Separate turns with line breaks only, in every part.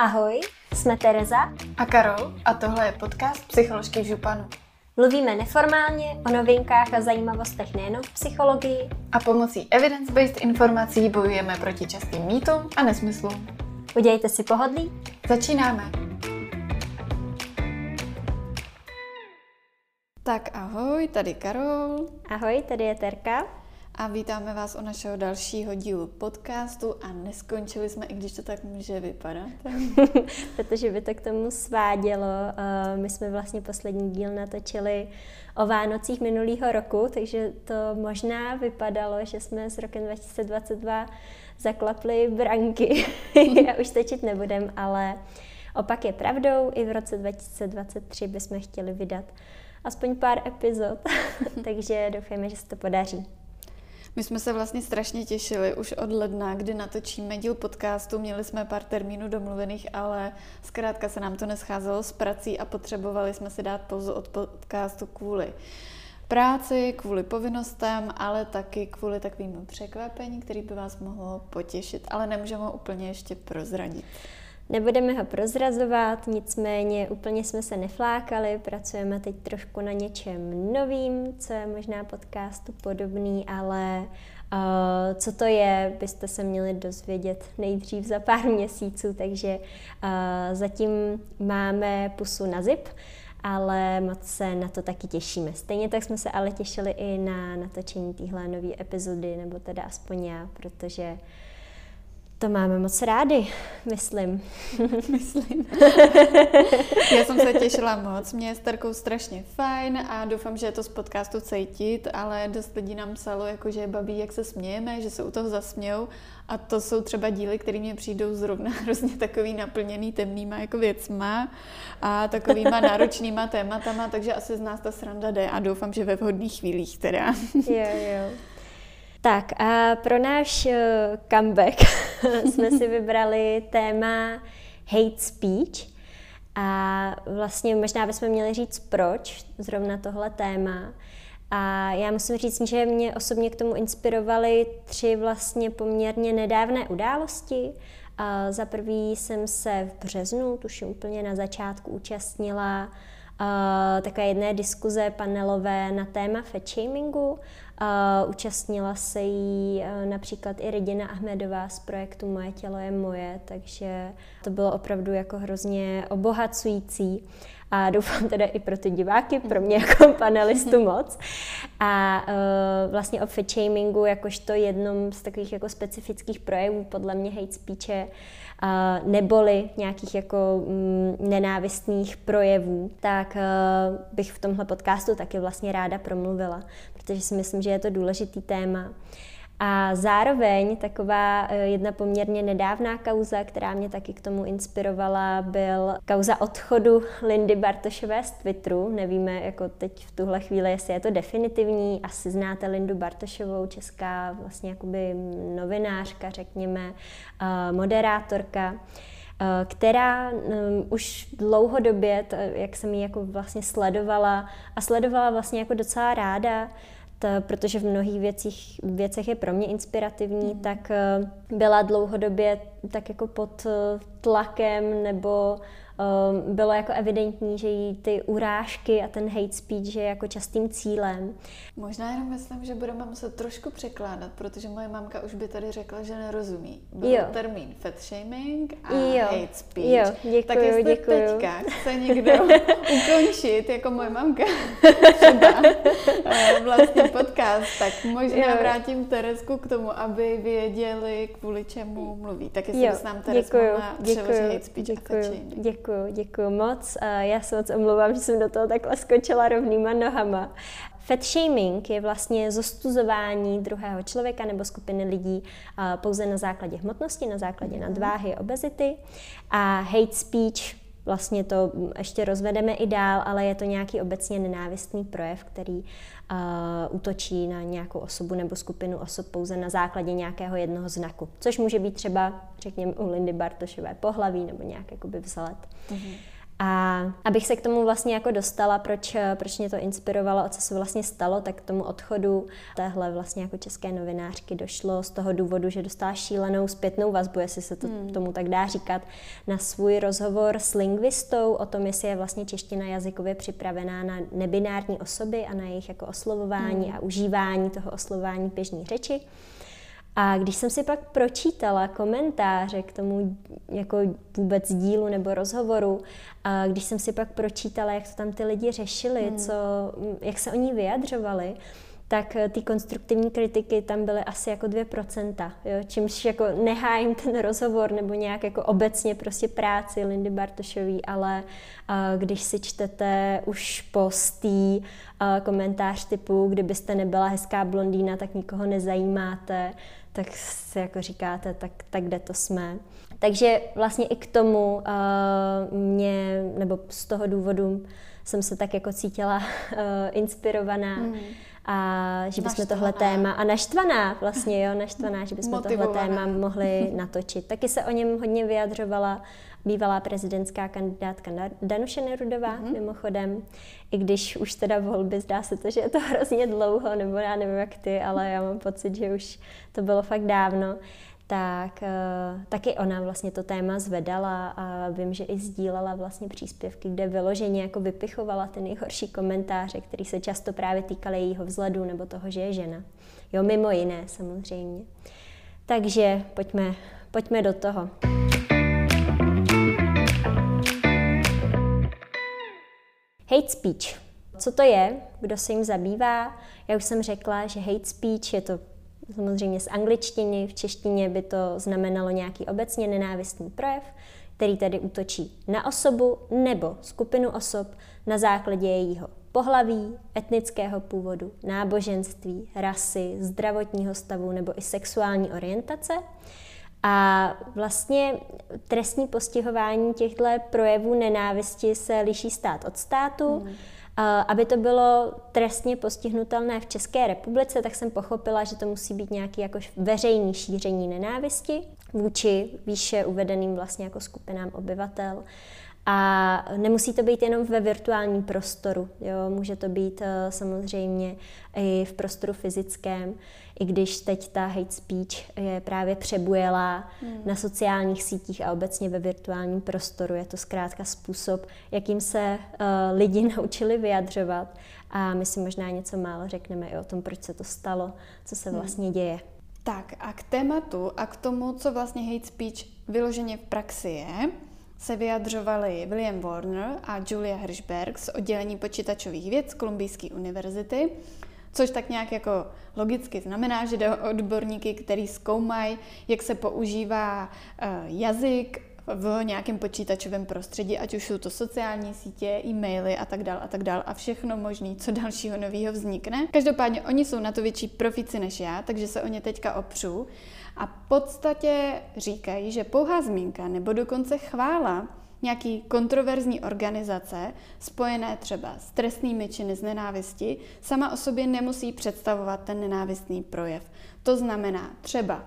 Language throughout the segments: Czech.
Ahoj, jsme Tereza
a Karol a tohle je podcast Psycholožky v županu.
Mluvíme neformálně o novinkách a zajímavostech nejen v psychologii
a pomocí evidence-based informací bojujeme proti častým mýtům a nesmyslům.
Udějte si pohodlí.
Začínáme. Tak ahoj, tady Karol.
Ahoj, tady je Terka
a vítáme vás u našeho dalšího dílu podcastu a neskončili jsme, i když to tak může vypadat.
Protože by to k tomu svádělo. Eh, my jsme vlastně poslední díl natočili o Vánocích minulého roku, takže to možná vypadalo, že jsme s rokem 2022 zaklapli branky. Já už točit nebudem, ale opak je pravdou. I v roce 2023 bychom chtěli vydat aspoň pár epizod, takže doufáme, že se to podaří.
My jsme se vlastně strašně těšili už od ledna, kdy natočíme díl podcastu. Měli jsme pár termínů domluvených, ale zkrátka se nám to nescházelo s prací a potřebovali jsme si dát pauzu od podcastu kvůli práci, kvůli povinnostem, ale taky kvůli takovým překvapení, který by vás mohlo potěšit, ale nemůžeme ho úplně ještě prozradit.
Nebudeme ho prozrazovat, nicméně úplně jsme se neflákali, pracujeme teď trošku na něčem novým, co je možná podcastu podobný, ale uh, co to je, byste se měli dozvědět nejdřív za pár měsíců, takže uh, zatím máme pusu na zip, ale moc se na to taky těšíme. Stejně tak jsme se ale těšili i na natočení téhle nové epizody, nebo teda aspoň já, protože uh, to máme moc rádi, myslím.
myslím. Já jsem se těšila moc, mě je s Terkou strašně fajn a doufám, že je to z podcastu cítit, ale dost lidí nám psalo, jako že je baví, jak se smějeme, že se u toho zasmějou a to jsou třeba díly, které mě přijdou zrovna hrozně takový naplněný temnýma jako věcma a takovýma náročnýma tématama, takže asi z nás ta sranda jde a doufám, že ve vhodných chvílích teda.
jo, jo. Tak a pro náš uh, comeback jsme si vybrali téma hate speech a vlastně možná bychom měli říct proč zrovna tohle téma. A já musím říct, že mě osobně k tomu inspirovaly tři vlastně poměrně nedávné události. A za prvý jsem se v březnu, tuším úplně na začátku, účastnila uh, takové jedné diskuze panelové na téma fat shamingu Uh, účastnila se jí uh, například i Regina Ahmedová z projektu Moje tělo je moje, takže to bylo opravdu jako hrozně obohacující a doufám teda i pro ty diváky, pro mě jako panelistu moc. A uh, vlastně o fat shamingu, jakožto jednom z takových jako specifických projevů, podle mě hate speeche, uh, neboli nějakých jako um, nenávistných projevů, tak uh, bych v tomhle podcastu taky vlastně ráda promluvila, protože si myslím, že je to důležitý téma. A zároveň taková eh, jedna poměrně nedávná kauza, která mě taky k tomu inspirovala, byl kauza odchodu Lindy Bartošové z Twitteru. Nevíme jako teď v tuhle chvíli, jestli je to definitivní. Asi znáte Lindu Bartošovou, česká vlastně jakoby novinářka, řekněme, eh, moderátorka eh, která um, už dlouhodobě, jak jsem ji jako vlastně sledovala a sledovala vlastně jako docela ráda, protože v mnohých věcích, věcech je pro mě inspirativní, mm. tak eh, byla dlouhodobě tak jako pod eh, tlakem nebo bylo jako evidentní, že jí ty urážky a ten hate speech je jako častým cílem.
Možná jenom myslím, že budeme muset trošku překládat, protože moje mamka už by tady řekla, že nerozumí. Byl jo. termín fat shaming a jo. hate speech.
Jo, děkuju,
tak jestli
děkuju.
teďka chce někdo ukončit, jako moje mamka třeba eh, tak možná jo. vrátím Teresku k tomu, aby věděli, kvůli čemu mluví. Tak jestli bys nám Teres mohla přeložit hate speech děkuju, a.
Děkuju. Děkuji, děkuji moc. Já se moc omlouvám, že jsem do toho takhle skočila rovnýma nohama. Fat shaming je vlastně zostuzování druhého člověka nebo skupiny lidí pouze na základě hmotnosti, na základě mhm. nadváhy, obezity. A hate speech vlastně to ještě rozvedeme i dál, ale je to nějaký obecně nenávistný projev, který útočí na nějakou osobu nebo skupinu osob pouze na základě nějakého jednoho znaku. Což může být třeba, řekněme, u Lindy Bartošové pohlaví nebo nějak jakoby vzhled. Mm-hmm. A abych se k tomu vlastně jako dostala, proč, proč mě to inspirovalo a co se vlastně stalo, tak k tomu odchodu téhle vlastně jako české novinářky došlo z toho důvodu, že dostala šílenou zpětnou vazbu, jestli se to hmm. tomu tak dá říkat, na svůj rozhovor s lingvistou o tom, jestli je vlastně čeština jazykově připravená na nebinární osoby a na jejich jako oslovování hmm. a užívání toho oslovování běžní řeči. A když jsem si pak pročítala komentáře k tomu jako vůbec dílu nebo rozhovoru, a když jsem si pak pročítala, jak to tam ty lidi řešili, hmm. co, jak se oni vyjadřovali, tak eh, ty konstruktivní kritiky tam byly asi jako 2%, jo? čímž jako nehájím ten rozhovor nebo nějak jako obecně prostě práci Lindy Bartošový, ale uh, když si čtete už postý uh, komentář typu, kdybyste nebyla hezká blondýna, tak nikoho nezajímáte, tak si jako říkáte, tak, tak kde to jsme. Takže vlastně i k tomu uh, mě, nebo z toho důvodu jsem se tak jako cítila uh, inspirovaná. Hmm a že bychom tohle téma, a naštvaná vlastně, jo, naštvaná, že bychom tohle téma mohli natočit. Taky se o něm hodně vyjadřovala bývalá prezidentská kandidátka Danuše Nerudová, mm-hmm. mimochodem, i když už teda volby zdá se to, že je to hrozně dlouho, nebo já nevím jak ty, ale já mám pocit, že už to bylo fakt dávno, tak uh, taky ona vlastně to téma zvedala a vím, že i sdílela vlastně příspěvky, kde vyloženě jako vypichovala ty nejhorší komentáře, které se často právě týkaly jejího vzhledu nebo toho, že je žena. Jo, mimo jiné samozřejmě. Takže pojďme, pojďme do toho. Hate speech. Co to je? Kdo se jim zabývá? Já už jsem řekla, že hate speech je to samozřejmě z angličtiny, v češtině by to znamenalo nějaký obecně nenávistný projev, který tedy útočí na osobu nebo skupinu osob na základě jejího pohlaví, etnického původu, náboženství, rasy, zdravotního stavu nebo i sexuální orientace. A vlastně trestní postihování těchto projevů nenávisti se liší stát od státu. Hmm. Aby to bylo trestně postihnutelné v České republice, tak jsem pochopila, že to musí být nějaký jako veřejný šíření nenávisti vůči výše uvedeným vlastně jako skupinám obyvatel. A nemusí to být jenom ve virtuálním prostoru, jo? může to být uh, samozřejmě i v prostoru fyzickém, i když teď ta hate speech je právě přebujelá hmm. na sociálních sítích a obecně ve virtuálním prostoru. Je to zkrátka způsob, jakým se uh, lidi naučili vyjadřovat a my si možná něco málo řekneme i o tom, proč se to stalo, co se hmm. vlastně děje.
Tak a k tématu a k tomu, co vlastně hate speech vyloženě v praxi je, se vyjadřovali William Warner a Julia Hirschberg z oddělení počítačových věd z Kolumbijské univerzity, což tak nějak jako logicky znamená, že jde o odborníky, který zkoumají, jak se používá uh, jazyk v nějakém počítačovém prostředí, ať už jsou to sociální sítě, e-maily a tak dál a tak dál a všechno možné, co dalšího nového vznikne. Každopádně oni jsou na to větší profici než já, takže se o ně teďka opřu a v podstatě říkají, že pouhá zmínka nebo dokonce chvála nějaký kontroverzní organizace, spojené třeba s trestnými činy z nenávisti, sama o sobě nemusí představovat ten nenávistný projev. To znamená třeba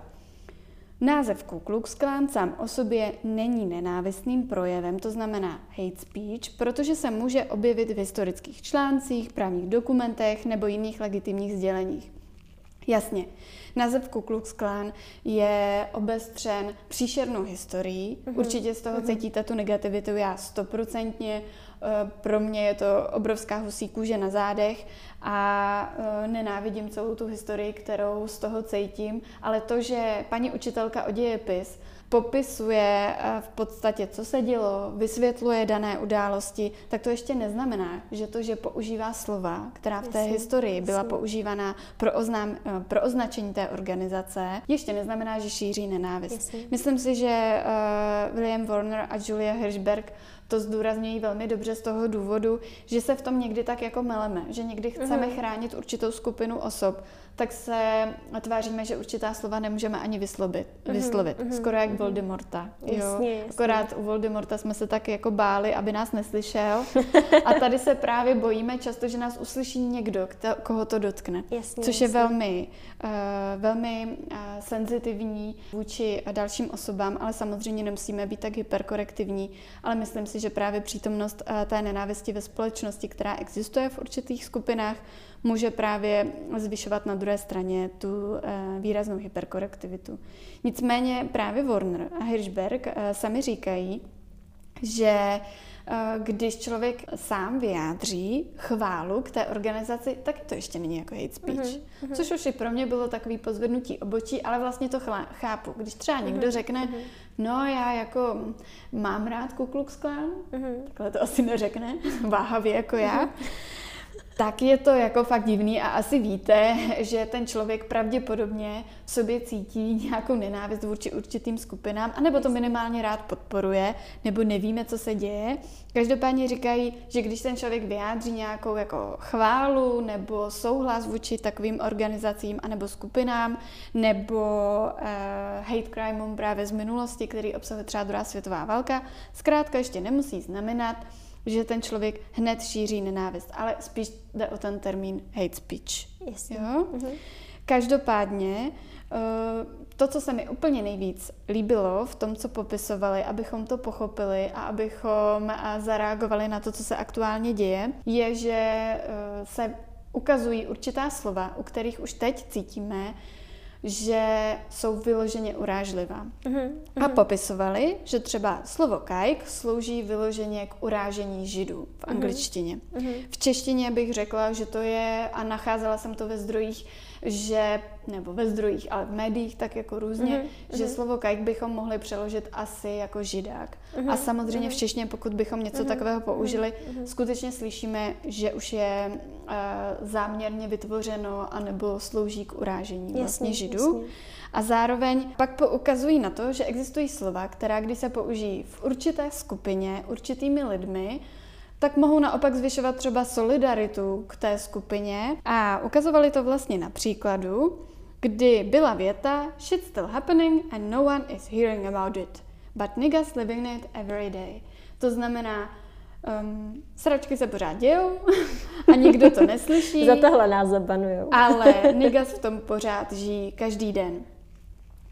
Název Ku Klux Klan sám o sobě není nenávistným projevem, to znamená hate speech, protože se může objevit v historických článcích, právních dokumentech nebo jiných legitimních sděleních. Jasně, název Ku Klux Klan je obestřen příšernou historií. Uh-huh. Určitě z toho uh-huh. cítíte tu negativitu, já stoprocentně. Eh, pro mě je to obrovská husí kůže na zádech a eh, nenávidím celou tu historii, kterou z toho cítím, ale to, že paní učitelka o dějepis popisuje eh, v podstatě, co se dělo, vysvětluje dané události, tak to ještě neznamená, že to, že používá slova, která v té jasně, historii byla jasně. používaná pro, oznám, eh, pro označení té organizace, ještě neznamená, že šíří nenávist. Jasně. Myslím si, že uh, William Warner a Julia Hirschberg to zdůrazňují velmi dobře z toho důvodu, že se v tom někdy tak jako meleme, že někdy chceme chceme mm. chránit určitou skupinu osob, tak se tváříme, že určitá slova nemůžeme ani vyslovit. Mm-hmm, vyslovit. Mm-hmm, Skoro jak mm-hmm. Voldemorta. Jo? Jasně, jasně. Akorát u Voldemorta jsme se taky jako báli, aby nás neslyšel. A tady se právě bojíme často, že nás uslyší někdo, kdo, koho to dotkne. Jasně, což jasně. je velmi, uh, velmi uh, senzitivní vůči dalším osobám, ale samozřejmě nemusíme být tak hyperkorektivní. Ale myslím si, že právě přítomnost uh, té nenávisti ve společnosti, která existuje v určitých skupinách, může právě zvyšovat na druhé straně tu eh, výraznou hyperkorektivitu. Nicméně právě Warner a Hirschberg eh, sami říkají, že eh, když člověk sám vyjádří chválu k té organizaci, tak to ještě není jako hate speech. Mm-hmm. Což už i pro mě bylo takový pozvednutí obočí, ale vlastně to chápu. Když třeba někdo mm-hmm. řekne, mm-hmm. no já jako mám rád Ku Klux Klan, mm-hmm. takhle to asi neřekne, váhavě jako já, mm-hmm tak je to jako fakt divný a asi víte, že ten člověk pravděpodobně v sobě cítí nějakou nenávist vůči určitým skupinám, anebo to minimálně rád podporuje, nebo nevíme, co se děje. Každopádně říkají, že když ten člověk vyjádří nějakou jako chválu nebo souhlas vůči takovým organizacím anebo skupinám, nebo uh, hate crimeům právě z minulosti, který obsahuje třeba druhá světová válka, zkrátka ještě nemusí znamenat, že ten člověk hned šíří nenávist, ale spíš jde o ten termín hate speech.
Jasně. Jo? Mm-hmm.
Každopádně eh, to, co se mi úplně nejvíc líbilo v tom, co popisovali, abychom to pochopili a abychom eh, zareagovali na to, co se aktuálně děje, je, že eh, se ukazují určitá slova, u kterých už teď cítíme, že jsou vyloženě urážlivá. Uh-huh, uh-huh. A popisovali, že třeba slovo kajk slouží vyloženě k urážení židů v angličtině. Uh-huh. V češtině bych řekla, že to je, a nacházela jsem to ve zdrojích, že, nebo ve zdrojích, ale v médiích tak jako různě, uh-huh, že slovo kajk bychom mohli přeložit asi jako židák. Uh-huh, a samozřejmě uh-huh. v češtině, pokud bychom něco uh-huh, takového použili, uh-huh. skutečně slyšíme, že už je uh, záměrně vytvořeno anebo slouží k urážení jasně, vlastně židů. Jasně. A zároveň pak poukazují na to, že existují slova, která když se použijí v určité skupině, určitými lidmi, tak mohou naopak zvyšovat třeba solidaritu k té skupině. A ukazovali to vlastně na příkladu, kdy byla věta Shit's still happening and no one is hearing about it, but niggas living it every day. To znamená, um, sračky se pořád dějou a nikdo to neslyší.
Za tohle nás zabanujou.
ale niggas v tom pořád žijí každý den.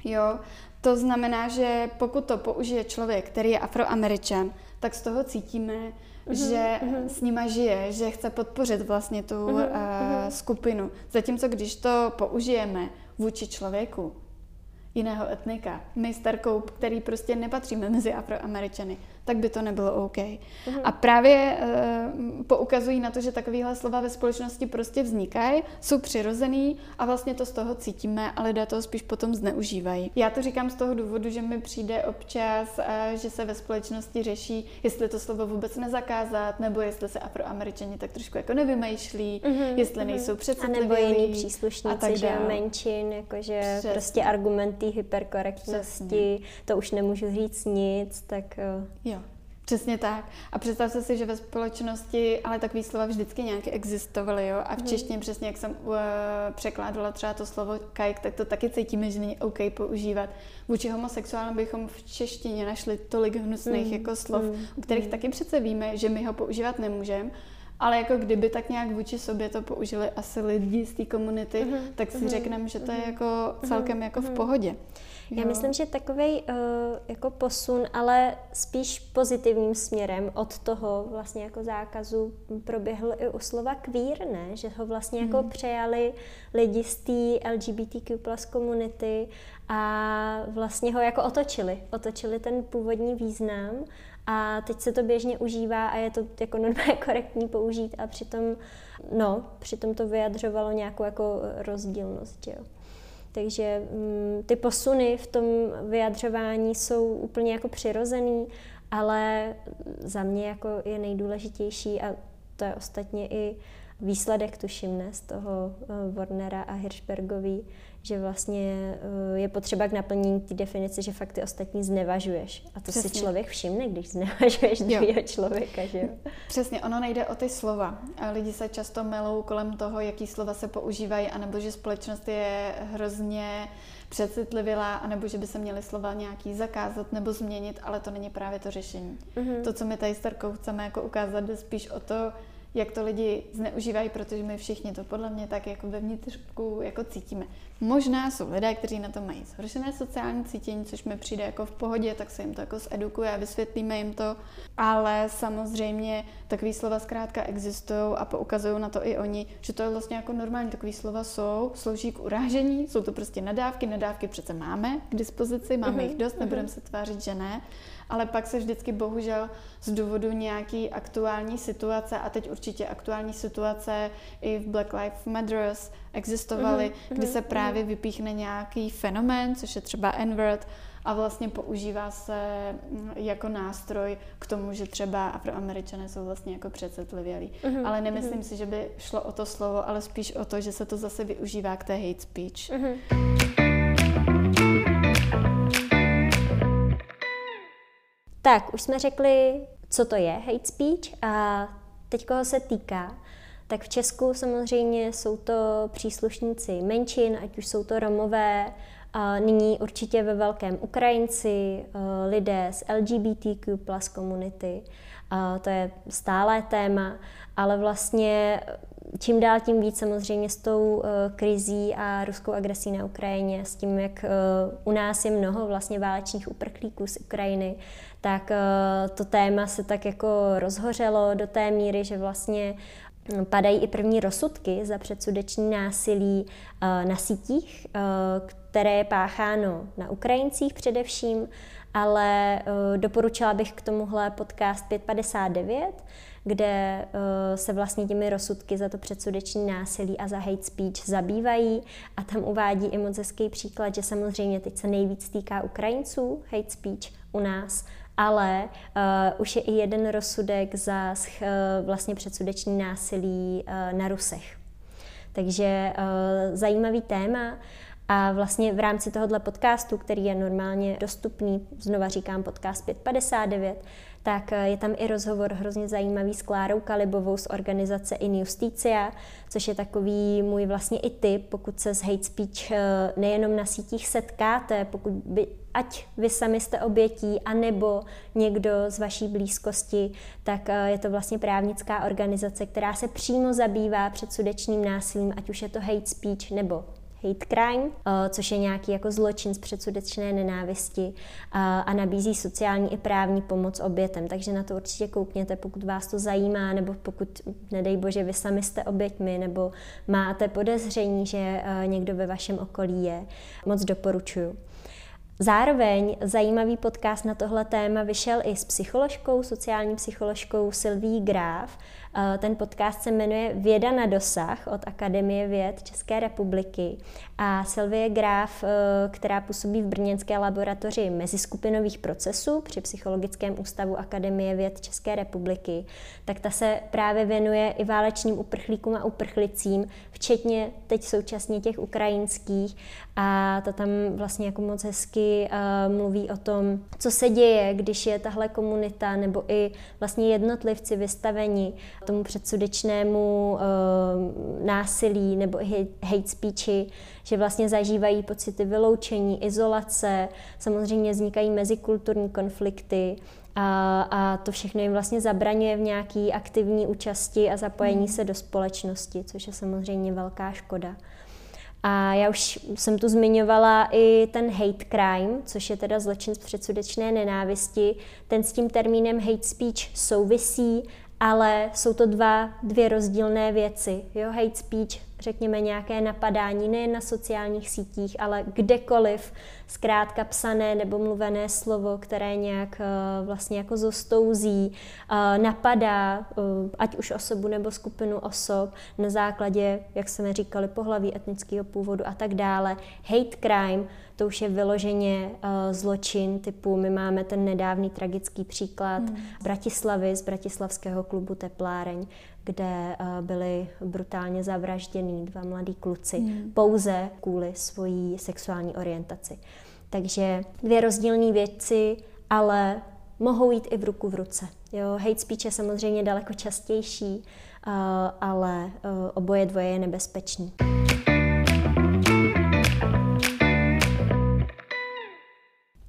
Jo, to znamená, že pokud to použije člověk, který je afroameričan, tak z toho cítíme, že mm-hmm. s nima žije, že chce podpořit vlastně tu mm-hmm, uh, skupinu. Zatímco když to použijeme vůči člověku, jiného etnika, my s Tarkou, který prostě nepatříme mezi afroameričany, tak by to nebylo OK. Uh-huh. A právě uh, poukazují na to, že takovéhle slova ve společnosti prostě vznikají, jsou přirozený a vlastně to z toho cítíme a lidé to spíš potom zneužívají. Já to říkám z toho důvodu, že mi přijde občas, uh, že se ve společnosti řeší, jestli to slovo vůbec nezakázat, nebo jestli se afroameričani tak trošku jako nevymýšlí, uh-huh, jestli uh-huh. nejsou přece. A
nebo jiní příslušníci, že menšin, jakože Přesně. prostě argumenty hyperkorektnosti, Přesně. to už nemůžu říct nic, tak... Uh...
Jo. Přesně tak. A představte si, že ve společnosti, ale takové slova vždycky nějaké existovaly, jo. A v mhm. češtině přesně, jak jsem uh, překládala třeba to slovo kajk, tak to taky cítíme, že není OK používat. Vůči homosexuálům bychom v češtině našli tolik hnusných hmm. jako slov, hmm. u kterých hmm. taky přece víme, že my ho používat nemůžeme. Ale jako kdyby tak nějak vůči sobě to použili asi lidi z té komunity, mm-hmm. tak si mm-hmm. řekneme, že to je jako celkem mm-hmm. jako v pohodě.
Já myslím, že takový uh, jako posun, ale spíš pozitivním směrem od toho vlastně jako zákazu proběhl i u slova queer, ne? Že ho vlastně jako hmm. přejali lidi z té LGBTQ plus komunity a vlastně ho jako otočili. Otočili ten původní význam a teď se to běžně užívá a je to jako normálně korektní použít a přitom, no, přitom to vyjadřovalo nějakou jako rozdílnost, jo. Takže mm, ty posuny v tom vyjadřování jsou úplně jako přirozený, ale za mě jako je nejdůležitější a to je ostatně i výsledek, tuším, ne, z toho uh, Warnera a Hirschbergový, že vlastně uh, je potřeba k naplnění té definice, že fakt ty ostatní znevažuješ. A to Přesně. si člověk všimne, když znevažuješ druhého člověka, že jo?
Přesně, ono nejde o ty slova. Lidi se často melou kolem toho, jaký slova se používají, anebo že společnost je hrozně přecitlivělá, anebo že by se měly slova nějaký zakázat nebo změnit, ale to není právě to řešení. Mm-hmm. To, co my tady s Tarkou chceme jako ukázat, jde spíš o to, jak to lidi zneužívají, protože my všichni to podle mě tak jako ve vnitřku jako cítíme. Možná jsou lidé, kteří na to mají zhoršené sociální cítění, což mi přijde jako v pohodě, tak se jim to jako zedukuje a vysvětlíme jim to, ale samozřejmě takové slova zkrátka existují a poukazují na to i oni, že to je vlastně jako normální, takové slova jsou, slouží k urážení, jsou to prostě nadávky, nadávky přece máme k dispozici, máme uh-huh. jich dost, nebudeme uh-huh. se tvářit, že ne, ale pak se vždycky bohužel z důvodu nějaký aktuální situace, a teď určitě aktuální situace i v Black Lives Matter existovaly, uh-huh, kdy se právě uh-huh. vypíchne nějaký fenomén, což je třeba N-word, a vlastně používá se mm, jako nástroj k tomu, že třeba afroameričané jsou vlastně jako přecitlivělí. Uh-huh, ale nemyslím uh-huh. si, že by šlo o to slovo, ale spíš o to, že se to zase využívá k té hate speech. Uh-huh.
Tak, už jsme řekli, co to je hate speech a teď koho se týká. Tak v Česku samozřejmě jsou to příslušníci menšin, ať už jsou to Romové, a nyní určitě ve velkém Ukrajinci, lidé z LGBTQ plus komunity. To je stálé téma, ale vlastně čím dál tím víc samozřejmě s tou uh, krizí a ruskou agresí na Ukrajině, s tím, jak uh, u nás je mnoho vlastně válečných uprchlíků z Ukrajiny, tak uh, to téma se tak jako rozhořelo do té míry, že vlastně hm, padají i první rozsudky za předsudeční násilí uh, na sítích, uh, které je pácháno na Ukrajincích především, ale doporučila bych k tomuhle podcast 559, kde se vlastně těmi rozsudky za to předsudeční násilí a za hate speech zabývají a tam uvádí i moc hezký příklad, že samozřejmě teď se nejvíc týká Ukrajinců hate speech u nás, ale uh, už je i jeden rozsudek za uh, vlastně předsudeční násilí uh, na Rusech. Takže uh, zajímavý téma. A vlastně v rámci tohohle podcastu, který je normálně dostupný, znova říkám podcast 559, tak eh, je tam i rozhovor hrozně zajímavý s Klárou Kalibovou z organizace In Justicia, což je takový můj vlastně i tip, pokud se s hate speech eh, nejenom na sítích setkáte, pokud by, ať vy sami jste obětí, anebo někdo z vaší blízkosti, tak eh, je to vlastně právnická organizace, která se přímo zabývá předsudečným násilím, ať už je to hate speech nebo hate crime, eh, což je nějaký jako zločin z předsudečné nenávisti a nabízí sociální i právní pomoc obětem. Takže na to určitě koukněte, pokud vás to zajímá, nebo pokud, nedej bože, vy sami jste oběťmi, nebo máte podezření, že eh, někdo ve vašem okolí je. Moc doporučuju. Zároveň zajímavý podcast na tohle téma vyšel i s psycholožkou, sociální psycholožkou Sylví Graf, Eh, ten podcast se jmenuje Věda na dosah od Akademie věd České republiky. A Sylvie Graf, eh, která působí v Brněnské laboratoři meziskupinových procesů při Psychologickém ústavu Akademie věd České republiky, tak ta se právě věnuje i válečným uprchlíkům a uprchlicím, včetně teď současně těch ukrajinských. A ta tam vlastně jako moc hezky uh, mluví o tom, co se děje, když je tahle komunita nebo i vlastně jednotlivci vystaveni tomu předsudečnému uh, násilí nebo hate speechi, že vlastně zažívají pocity vyloučení, izolace, samozřejmě vznikají mezikulturní konflikty a, a to všechno jim vlastně zabraňuje v nějaký aktivní účasti a zapojení mm. se do společnosti, což je samozřejmě velká škoda. A já už jsem tu zmiňovala i ten hate crime, což je teda zločin z předsudečné nenávisti. Ten s tím termínem hate speech souvisí ale jsou to dva, dvě rozdílné věci. Jo, hate speech, řekněme nějaké napadání nejen na sociálních sítích, ale kdekoliv, zkrátka psané nebo mluvené slovo, které nějak uh, vlastně jako zostouzí, uh, napadá uh, ať už osobu nebo skupinu osob na základě, jak jsme říkali, pohlaví, etnického původu a tak dále. Hate crime, to už je vyloženě zločin typu, my máme ten nedávný tragický příklad hmm. Bratislavy, z Bratislavského klubu Tepláreň, kde byli brutálně zavraždění dva mladí kluci hmm. pouze kvůli svojí sexuální orientaci. Takže dvě rozdílné věci, ale mohou jít i v ruku v ruce. Jo, hate speech je samozřejmě daleko častější, ale oboje dvoje je nebezpečný.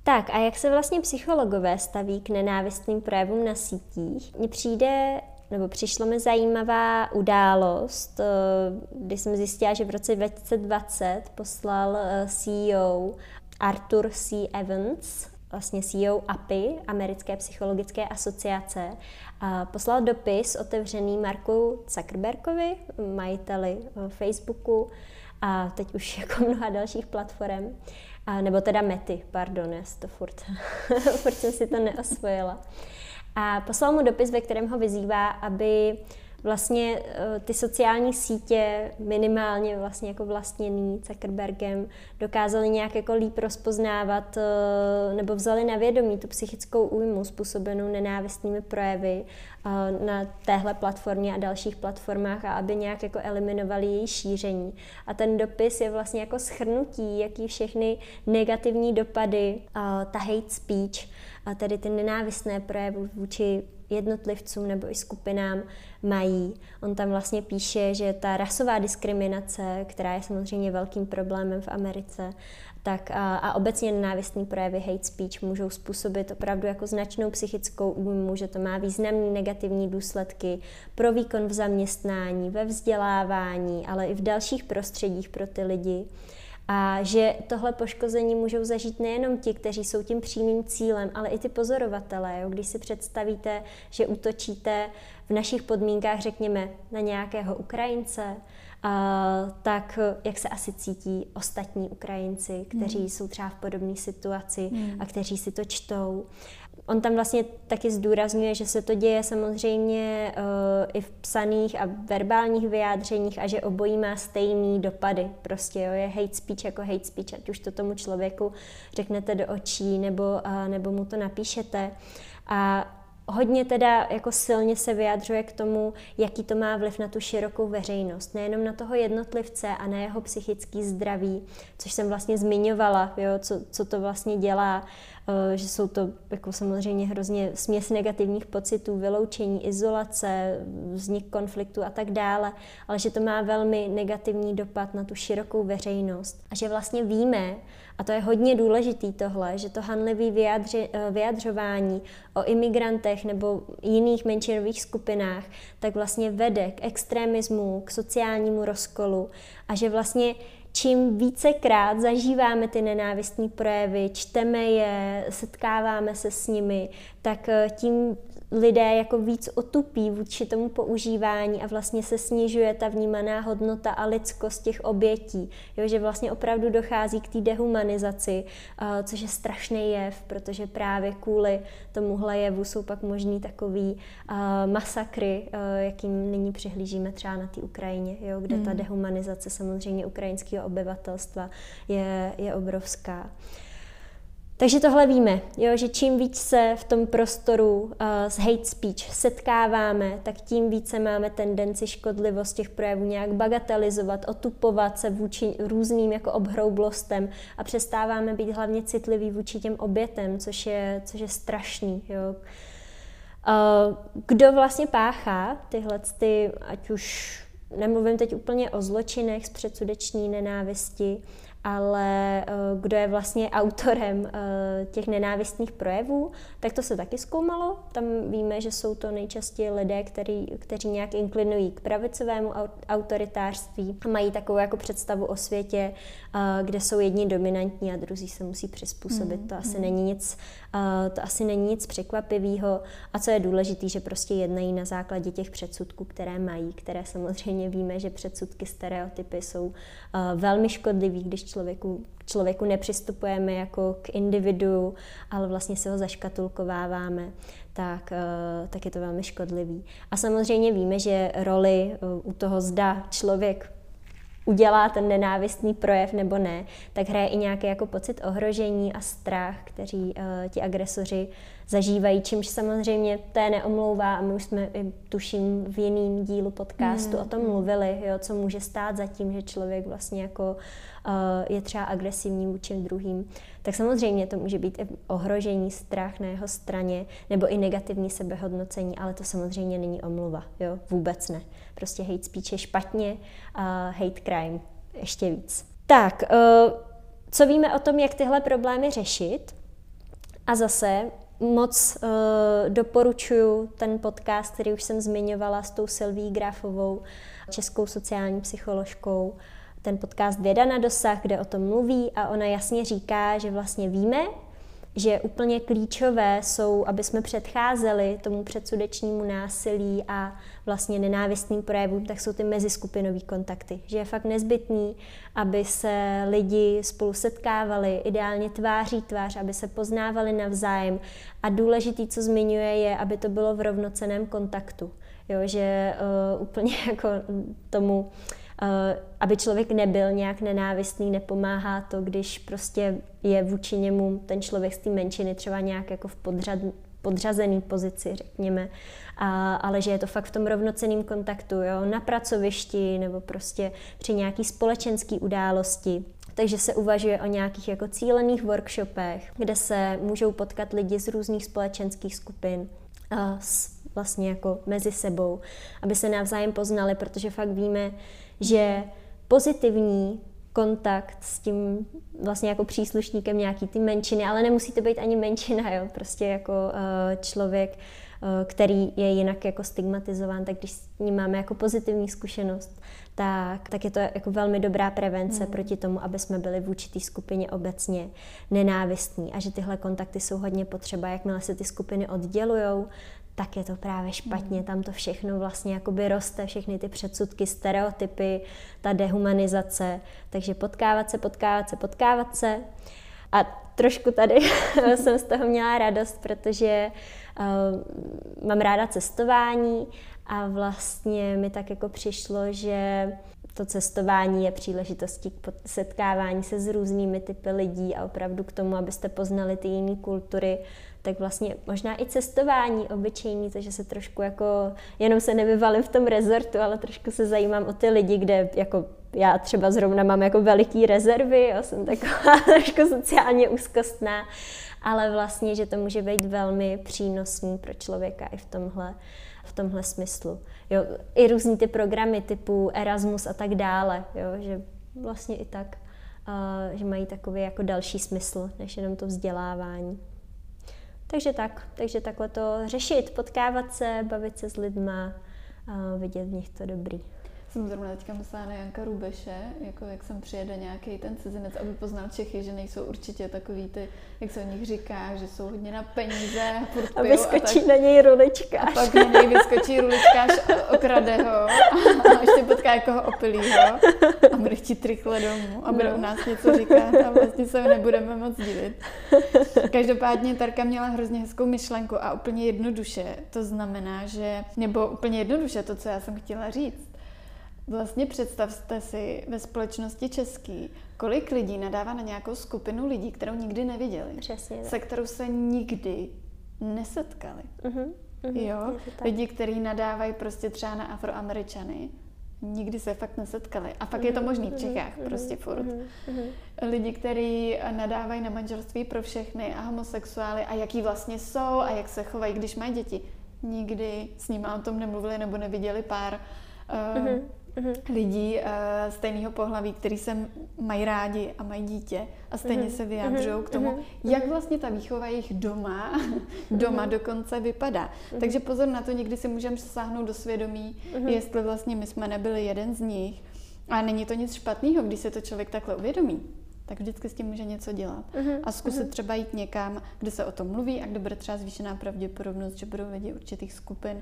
Tak a jak se vlastně psychologové staví k nenávistným projevům na sítích? Mně přijde, nebo přišla mi zajímavá událost, eh, kdy jsem zjistila, že v roce 2020 poslal eh, CEO Arthur C. Evans, vlastně CEO API, Americké psychologické asociace, poslal dopis otevřený Marku Zuckerbergovi, majiteli eh, Facebooku a teď už jako mnoha dalších platform, a, nebo teda Mety, pardon, já to furt, furt jsem si to neosvojila. A poslal mu dopis, ve kterém ho vyzývá, aby vlastně eh, ty sociální sítě, minimálně vlastně jako vlastněný Zuckerbergem, dokázali nějak jako líp rozpoznávat eh, nebo vzali na vědomí tu psychickou újmu způsobenou nenávistnými projevy eh, na téhle platformě a dalších platformách a aby nějak jako eliminovali její šíření. A ten dopis je vlastně jako schrnutí, jaký všechny negativní dopady ta hate speech, a tedy ty nenávistné projevy vůči jednotlivcům nebo i skupinám mají. On tam vlastně píše, že ta rasová diskriminace, která je samozřejmě velkým problémem v Americe, tak a, a obecně nenávistný projevy hate speech můžou způsobit opravdu jako značnou psychickou újmu, že to má významné negativní důsledky pro výkon v zaměstnání, ve vzdělávání, ale i v dalších prostředích pro ty lidi. A že tohle poškození můžou zažít nejenom ti, kteří jsou tím přímým cílem, ale i ty pozorovatelé. Jo? Když si představíte, že útočíte v našich podmínkách, řekněme, na nějakého Ukrajince, a, tak jak se asi cítí ostatní Ukrajinci, kteří hmm. jsou třeba v podobné situaci hmm. a kteří si to čtou. On tam vlastně taky zdůrazňuje, že se to děje samozřejmě uh, i v psaných a verbálních vyjádřeních a že obojí má stejný dopady. Prostě jo, je hate speech jako hate speech, ať už to tomu člověku řeknete do očí nebo, uh, nebo mu to napíšete. A hodně teda jako silně se vyjadřuje k tomu, jaký to má vliv na tu širokou veřejnost. Nejenom na toho jednotlivce a na jeho psychický zdraví, což jsem vlastně zmiňovala, jo, co, co to vlastně dělá, uh, že jsou to jako samozřejmě hrozně směs negativních pocitů, vyloučení, izolace, vznik konfliktu a tak dále, ale že to má velmi negativní dopad na tu širokou veřejnost a že vlastně víme, a to je hodně důležitý tohle, že to hanlivé vyjadři, eh, vyjadřování o imigrantech nebo jiných menšinových skupinách, tak vlastně vede k extremismu, k sociálnímu rozkolu a že vlastně čím vícekrát zažíváme ty nenávistní projevy, čteme je, setkáváme se s nimi, tak eh, tím lidé jako víc otupí vůči tomu používání a vlastně se snižuje ta vnímaná hodnota a lidskost těch obětí. Jo, že vlastně opravdu dochází k té dehumanizaci, což je strašný jev, protože právě kvůli tomuhle jevu jsou pak možný takový masakry, jakým nyní přihlížíme třeba na té Ukrajině, jo, kde ta dehumanizace samozřejmě ukrajinského obyvatelstva je, je obrovská. Takže tohle víme, jo, že čím víc se v tom prostoru uh, s hate speech setkáváme, tak tím více máme tendenci škodlivost těch projevů nějak bagatelizovat, otupovat se vůči různým jako obhroublostem a přestáváme být hlavně citliví vůči těm obětem, což je, což je strašný. Jo. Uh, kdo vlastně páchá tyhle, ty, ať už nemluvím teď úplně o zločinech z předsudeční nenávisti, ale eh, kdo je vlastně autorem eh, těch nenávistných projevů, tak to se taky zkoumalo. Tam víme, že jsou to nejčastěji lidé, který, kteří nějak inklinují k pravicovému autoritářství a mají takovou jako představu o světě, eh, kde jsou jedni dominantní a druzí se musí přizpůsobit. Mm, to asi mm. není nic, to asi není nic překvapivého. A co je důležité, že prostě jednají na základě těch předsudků, které mají, které samozřejmě víme, že předsudky, stereotypy jsou velmi škodlivý, když člověku, člověku nepřistupujeme jako k individu, ale vlastně se ho zaškatulkováváme, tak, eh, tak je to velmi škodlivý. A samozřejmě víme, že roli eh, u toho zda člověk udělá ten nenávistný projev nebo ne, tak hraje i nějaký jako pocit ohrožení a strach, kteří uh, ti agresoři zažívají, čímž samozřejmě to neomlouvá a my už jsme, tuším, v jiném dílu podcastu mm. o tom mluvili, jo, co může stát za tím, že člověk vlastně jako uh, je třeba agresivní vůči druhým. Tak samozřejmě to může být i ohrožení, strach na jeho straně nebo i negativní sebehodnocení, ale to samozřejmě není omluva, jo, vůbec ne. Prostě hate speech je špatně a hate crime ještě víc. Tak, uh, co víme o tom, jak tyhle problémy řešit? A zase moc uh, doporučuji ten podcast, který už jsem zmiňovala s tou Silví Grafovou, českou sociální psycholožkou, ten podcast Věda na dosah, kde o tom mluví a ona jasně říká, že vlastně víme, že úplně klíčové jsou, aby jsme předcházeli tomu předsudečnímu násilí a vlastně nenávistným projevům, tak jsou ty meziskupinové kontakty. Že je fakt nezbytný, aby se lidi spolu setkávali, ideálně tváří tvář, aby se poznávali navzájem. A důležitý, co zmiňuje, je, aby to bylo v rovnoceném kontaktu. Jo, že uh, úplně jako tomu Eh, aby člověk nebyl nějak nenávistný, nepomáhá to, když prostě je vůči němu ten člověk z té menšiny třeba nějak jako v podřad, podřazený pozici, řekněme, a, ale že je to fakt v tom rovnoceném kontaktu, jo, na pracovišti nebo prostě při nějaký společenské události. Takže se uvažuje o nějakých jako cílených workshopech, kde se můžou potkat lidi z různých společenských skupin, a s, vlastně jako mezi sebou, aby se navzájem poznali, protože fakt víme, že pozitivní kontakt s tím vlastně jako příslušníkem nějaký ty menšiny, ale nemusí to být ani menšina, jo, prostě jako uh, člověk, uh, který je jinak jako stigmatizován, tak když s ním máme jako pozitivní zkušenost, tak, tak je to jako velmi dobrá prevence hmm. proti tomu, aby jsme byli v určitý skupině obecně nenávistní a že tyhle kontakty jsou hodně potřeba. Jakmile se ty skupiny oddělují, tak je to právě špatně. Hmm. Tam to všechno vlastně jakoby roste, všechny ty předsudky, stereotypy, ta dehumanizace. Takže potkávat se, potkávat se, potkávat se. A trošku tady jsem z toho měla radost, protože uh, mám ráda cestování a vlastně mi tak jako přišlo, že to cestování je příležitostí k setkávání se s různými typy lidí a opravdu k tomu, abyste poznali ty jiné kultury, tak vlastně možná i cestování obyčejný, takže se trošku jako, jenom se nevyvalím v tom rezortu, ale trošku se zajímám o ty lidi, kde jako já třeba zrovna mám jako veliký rezervy, já jsem taková trošku sociálně úzkostná, ale vlastně, že to může být velmi přínosný pro člověka i v tomhle, v tomhle smyslu. Jo, I různý ty programy typu Erasmus a tak dále, jo, že vlastně i tak, uh, že mají takový jako další smysl, než jenom to vzdělávání. Takže tak, takže takhle to řešit, potkávat se, bavit se s lidma, vidět v nich to dobrý
jsem zrovna teďka myslela na Janka Rubeše, jako jak sem přijede nějaký ten cizinec, aby poznal Čechy, že nejsou určitě takový ty, jak se o nich říká, že jsou hodně na peníze,
furt a vyskočí a tak, na něj ruličkáš.
A pak na něj vyskočí ruličkáš, okrade ho a ještě potká jako opilýho a bude chtít rychle domů a bude no. u nás něco říkat a vlastně se nebudeme moc divit. Každopádně Tarka měla hrozně hezkou myšlenku a úplně jednoduše. To znamená, že, nebo úplně jednoduše to, co já jsem chtěla říct, Vlastně představte si ve společnosti český, kolik lidí nadává na nějakou skupinu lidí, kterou nikdy neviděli.
Přesně.
Se kterou se nikdy nesetkali. Uh-huh, uh-huh, jo, lidi, kteří nadávají prostě třeba na afroameričany, nikdy se fakt nesetkali. A fakt je to mhm, možný v Čechách, prostě furt. Lidi, kteří nadávají na manželství pro všechny a homosexuály a jaký vlastně jsou a jak se chovají, když mají děti. Nikdy s nimi o tom nemluvili nebo neviděli pár. Uh, mm-hmm. lidí uh, stejného pohlaví, který se mají rádi a mají dítě a stejně mm-hmm. se vyjadřují mm-hmm. k tomu, mm-hmm. jak vlastně ta výchova jejich doma, doma mm-hmm. dokonce vypadá. Mm-hmm. Takže pozor na to, někdy si můžeme sáhnout do svědomí, mm-hmm. jestli vlastně my jsme nebyli jeden z nich. A není to nic špatného, když se to člověk takhle uvědomí tak vždycky s tím může něco dělat. Uh-huh, a zkusit uh-huh. třeba jít někam, kde se o tom mluví a kde bude třeba zvýšená pravděpodobnost, že budou lidi určitých skupin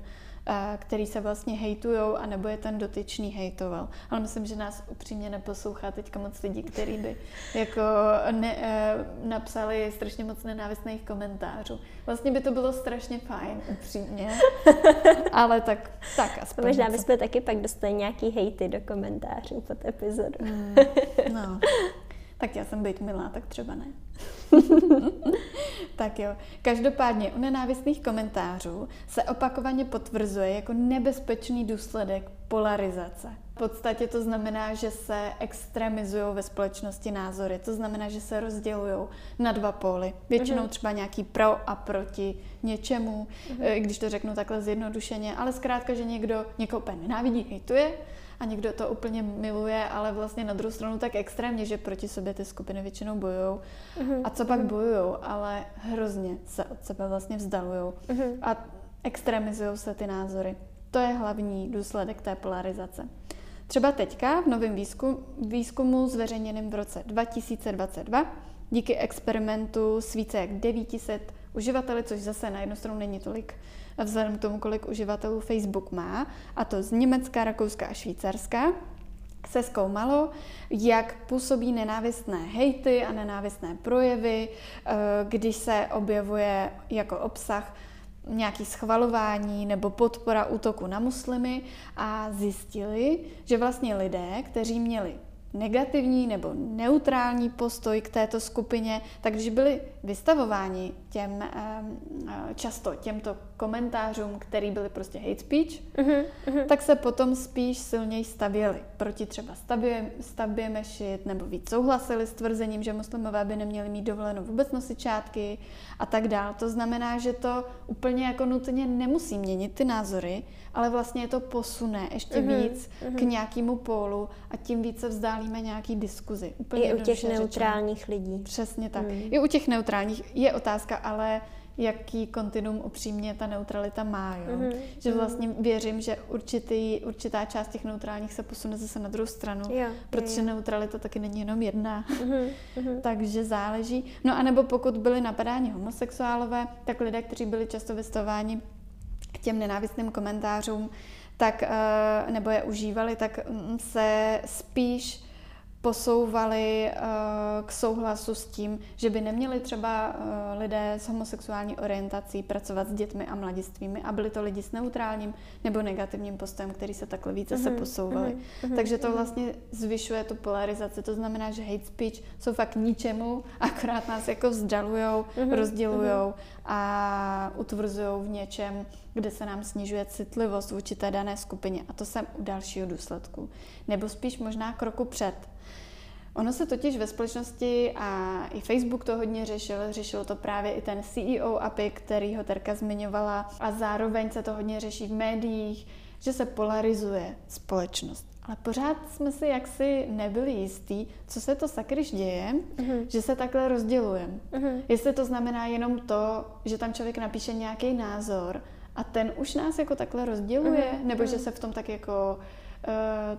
který se vlastně hejtujou, anebo je ten dotyčný hejtoval. Ale myslím, že nás upřímně neposlouchá teďka moc lidí, kteří by jako ne, e, napsali strašně moc nenávistných komentářů. Vlastně by to bylo strašně fajn, upřímně. Ale tak, tak aspoň.
Možná bychom taky pak dostali nějaký hejty do komentářů pod epizodu. Mm,
no. Tak já jsem být milá, tak třeba ne. tak jo. Každopádně u nenávistných komentářů se opakovaně potvrzuje jako nebezpečný důsledek polarizace. V podstatě to znamená, že se extremizují ve společnosti názory. To znamená, že se rozdělují na dva póly. Většinou mhm. třeba nějaký pro a proti něčemu, mm-hmm. když to řeknu takhle zjednodušeně, ale zkrátka, že někdo někoho úplně nenávidí, hejtuje, a někdo to úplně miluje, ale vlastně na druhou stranu tak extrémně, že proti sobě ty skupiny většinou bojují. Uh-huh. A co pak bojují, ale hrozně se od sebe vlastně vzdalují uh-huh. a extremizují se ty názory. To je hlavní důsledek té polarizace. Třeba teďka v novém výzkumu, výzkumu zveřejněném v roce 2022 díky experimentu s více jak 900 uživateli, což zase na jednu stranu není tolik vzhledem k tomu, kolik uživatelů Facebook má, a to z Německa, Rakouska a Švýcarska, se zkoumalo, jak působí nenávistné hejty a nenávistné projevy, eh, když se objevuje jako obsah nějaký schvalování nebo podpora útoku na muslimy a zjistili, že vlastně lidé, kteří měli negativní nebo neutrální postoj k této skupině, tak když byli vystavováni těm často těmto komentářům, které byly prostě hate speech, uh-huh, uh-huh. tak se potom spíš silněji stavěli proti třeba stavbě, stavbě mešit nebo víc souhlasili s tvrzením, že muslimové by neměli mít dovoleno vůbec nosit čátky a tak dál. To znamená, že to úplně jako nutně nemusí měnit ty názory, ale vlastně je to posune ještě uh-huh, víc uh-huh. k nějakému pólu a tím více vzdálíme nějaký diskuzi.
Úplně I u těch neutrálních řečeno. lidí.
Přesně tak. Uh-huh. I u těch neutrálních je otázka, ale jaký kontinuum upřímně ta neutralita má. Jo? Mm-hmm. Že vlastně věřím, že určitý, určitá část těch neutrálních se posune zase na druhou stranu, jo, protože jo. neutralita taky není jenom jedna. Mm-hmm. Takže záleží. No a nebo pokud byli napadáni homosexuálové, tak lidé, kteří byli často vystováni k těm nenávistným komentářům, tak, eh, nebo je užívali, tak mm, se spíš posouvali uh, k souhlasu s tím, že by neměli třeba uh, lidé s homosexuální orientací pracovat s dětmi a mladistvými a byli to lidi s neutrálním nebo negativním postem, který se takhle více se mhm, posouvali. Uh-huh, Takže to vlastně zvyšuje tu polarizaci. To znamená, že hate speech jsou fakt ničemu, akorát nás jako vzdalujou, rozdělujou a utvrzujou v něčem, kde se nám snižuje citlivost vůči té dané skupině. A to jsem u dalšího důsledku. Nebo spíš možná kroku před Ono se totiž ve společnosti a i Facebook to hodně řešil, řešil to právě i ten CEO API, který ho Terka zmiňovala a zároveň se to hodně řeší v médiích, že se polarizuje společnost. Ale pořád jsme si jaksi nebyli jistí, co se to sakryš děje, uh-huh. že se takhle rozdělujeme. Uh-huh. Jestli to znamená jenom to, že tam člověk napíše nějaký názor a ten už nás jako takhle rozděluje, uh-huh. nebo uh-huh. že se v tom tak jako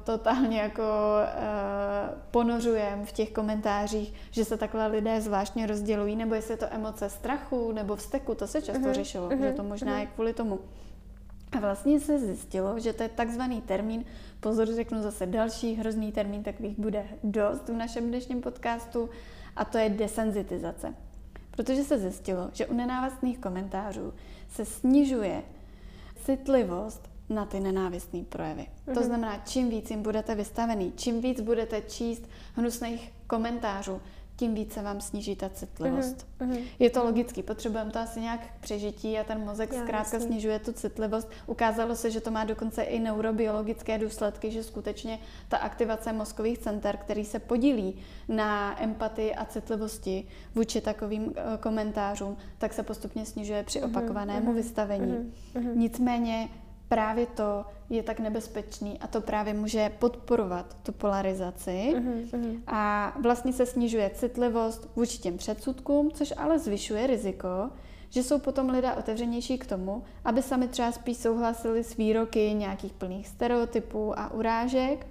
totálně jako uh, ponořujem v těch komentářích, že se takhle lidé zvláštně rozdělují, nebo jestli je to emoce strachu nebo vzteku, to se často uh-huh. řešilo, uh-huh. že to možná uh-huh. je kvůli tomu. A vlastně se zjistilo, že to je takzvaný termín, pozor, řeknu zase další hrozný termín, takových bude dost v našem dnešním podcastu, a to je desenzitizace. Protože se zjistilo, že u nenávistných komentářů se snižuje citlivost na ty nenávistné projevy. Mm-hmm. To mhm. znamená, čím víc jim budete vystavený, čím víc budete číst hnusných komentářů, tím více vám sníží ta citlivost. Mm-hmm. Je to logický, potřebujeme to asi nějak k přežití a ten mozek Já, zkrátka jasný. snižuje tu citlivost. Ukázalo se, že to má dokonce i neurobiologické důsledky, že skutečně ta aktivace mozkových center, který se podílí na empatii a citlivosti vůči takovým eh, komentářům, tak se postupně snižuje při mhm, opakovanému mm-hmm. vystavení. Mm-hmm. Nicméně právě to je tak nebezpečný a to právě může podporovat tu polarizaci uh-huh, a vlastně se snižuje citlivost vůči těm předsudkům, což ale zvyšuje riziko, že jsou potom lidé otevřenější k tomu, aby sami třeba spíš souhlasili s výroky nějakých plných stereotypů a urážek.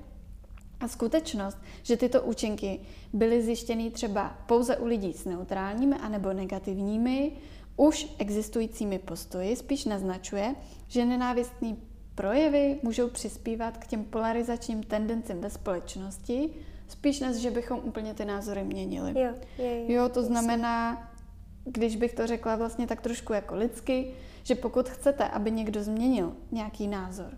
A skutečnost, že tyto účinky byly zjištěny třeba pouze u lidí s neutrálními anebo negativními, už existujícími postoji spíš naznačuje, že nenávistní projevy můžou přispívat k těm polarizačním tendencím ve společnosti, spíš než, že bychom úplně ty názory měnili.
Jo, je, je,
jo to znamená, když bych to řekla vlastně tak trošku jako lidsky, že pokud chcete, aby někdo změnil nějaký názor,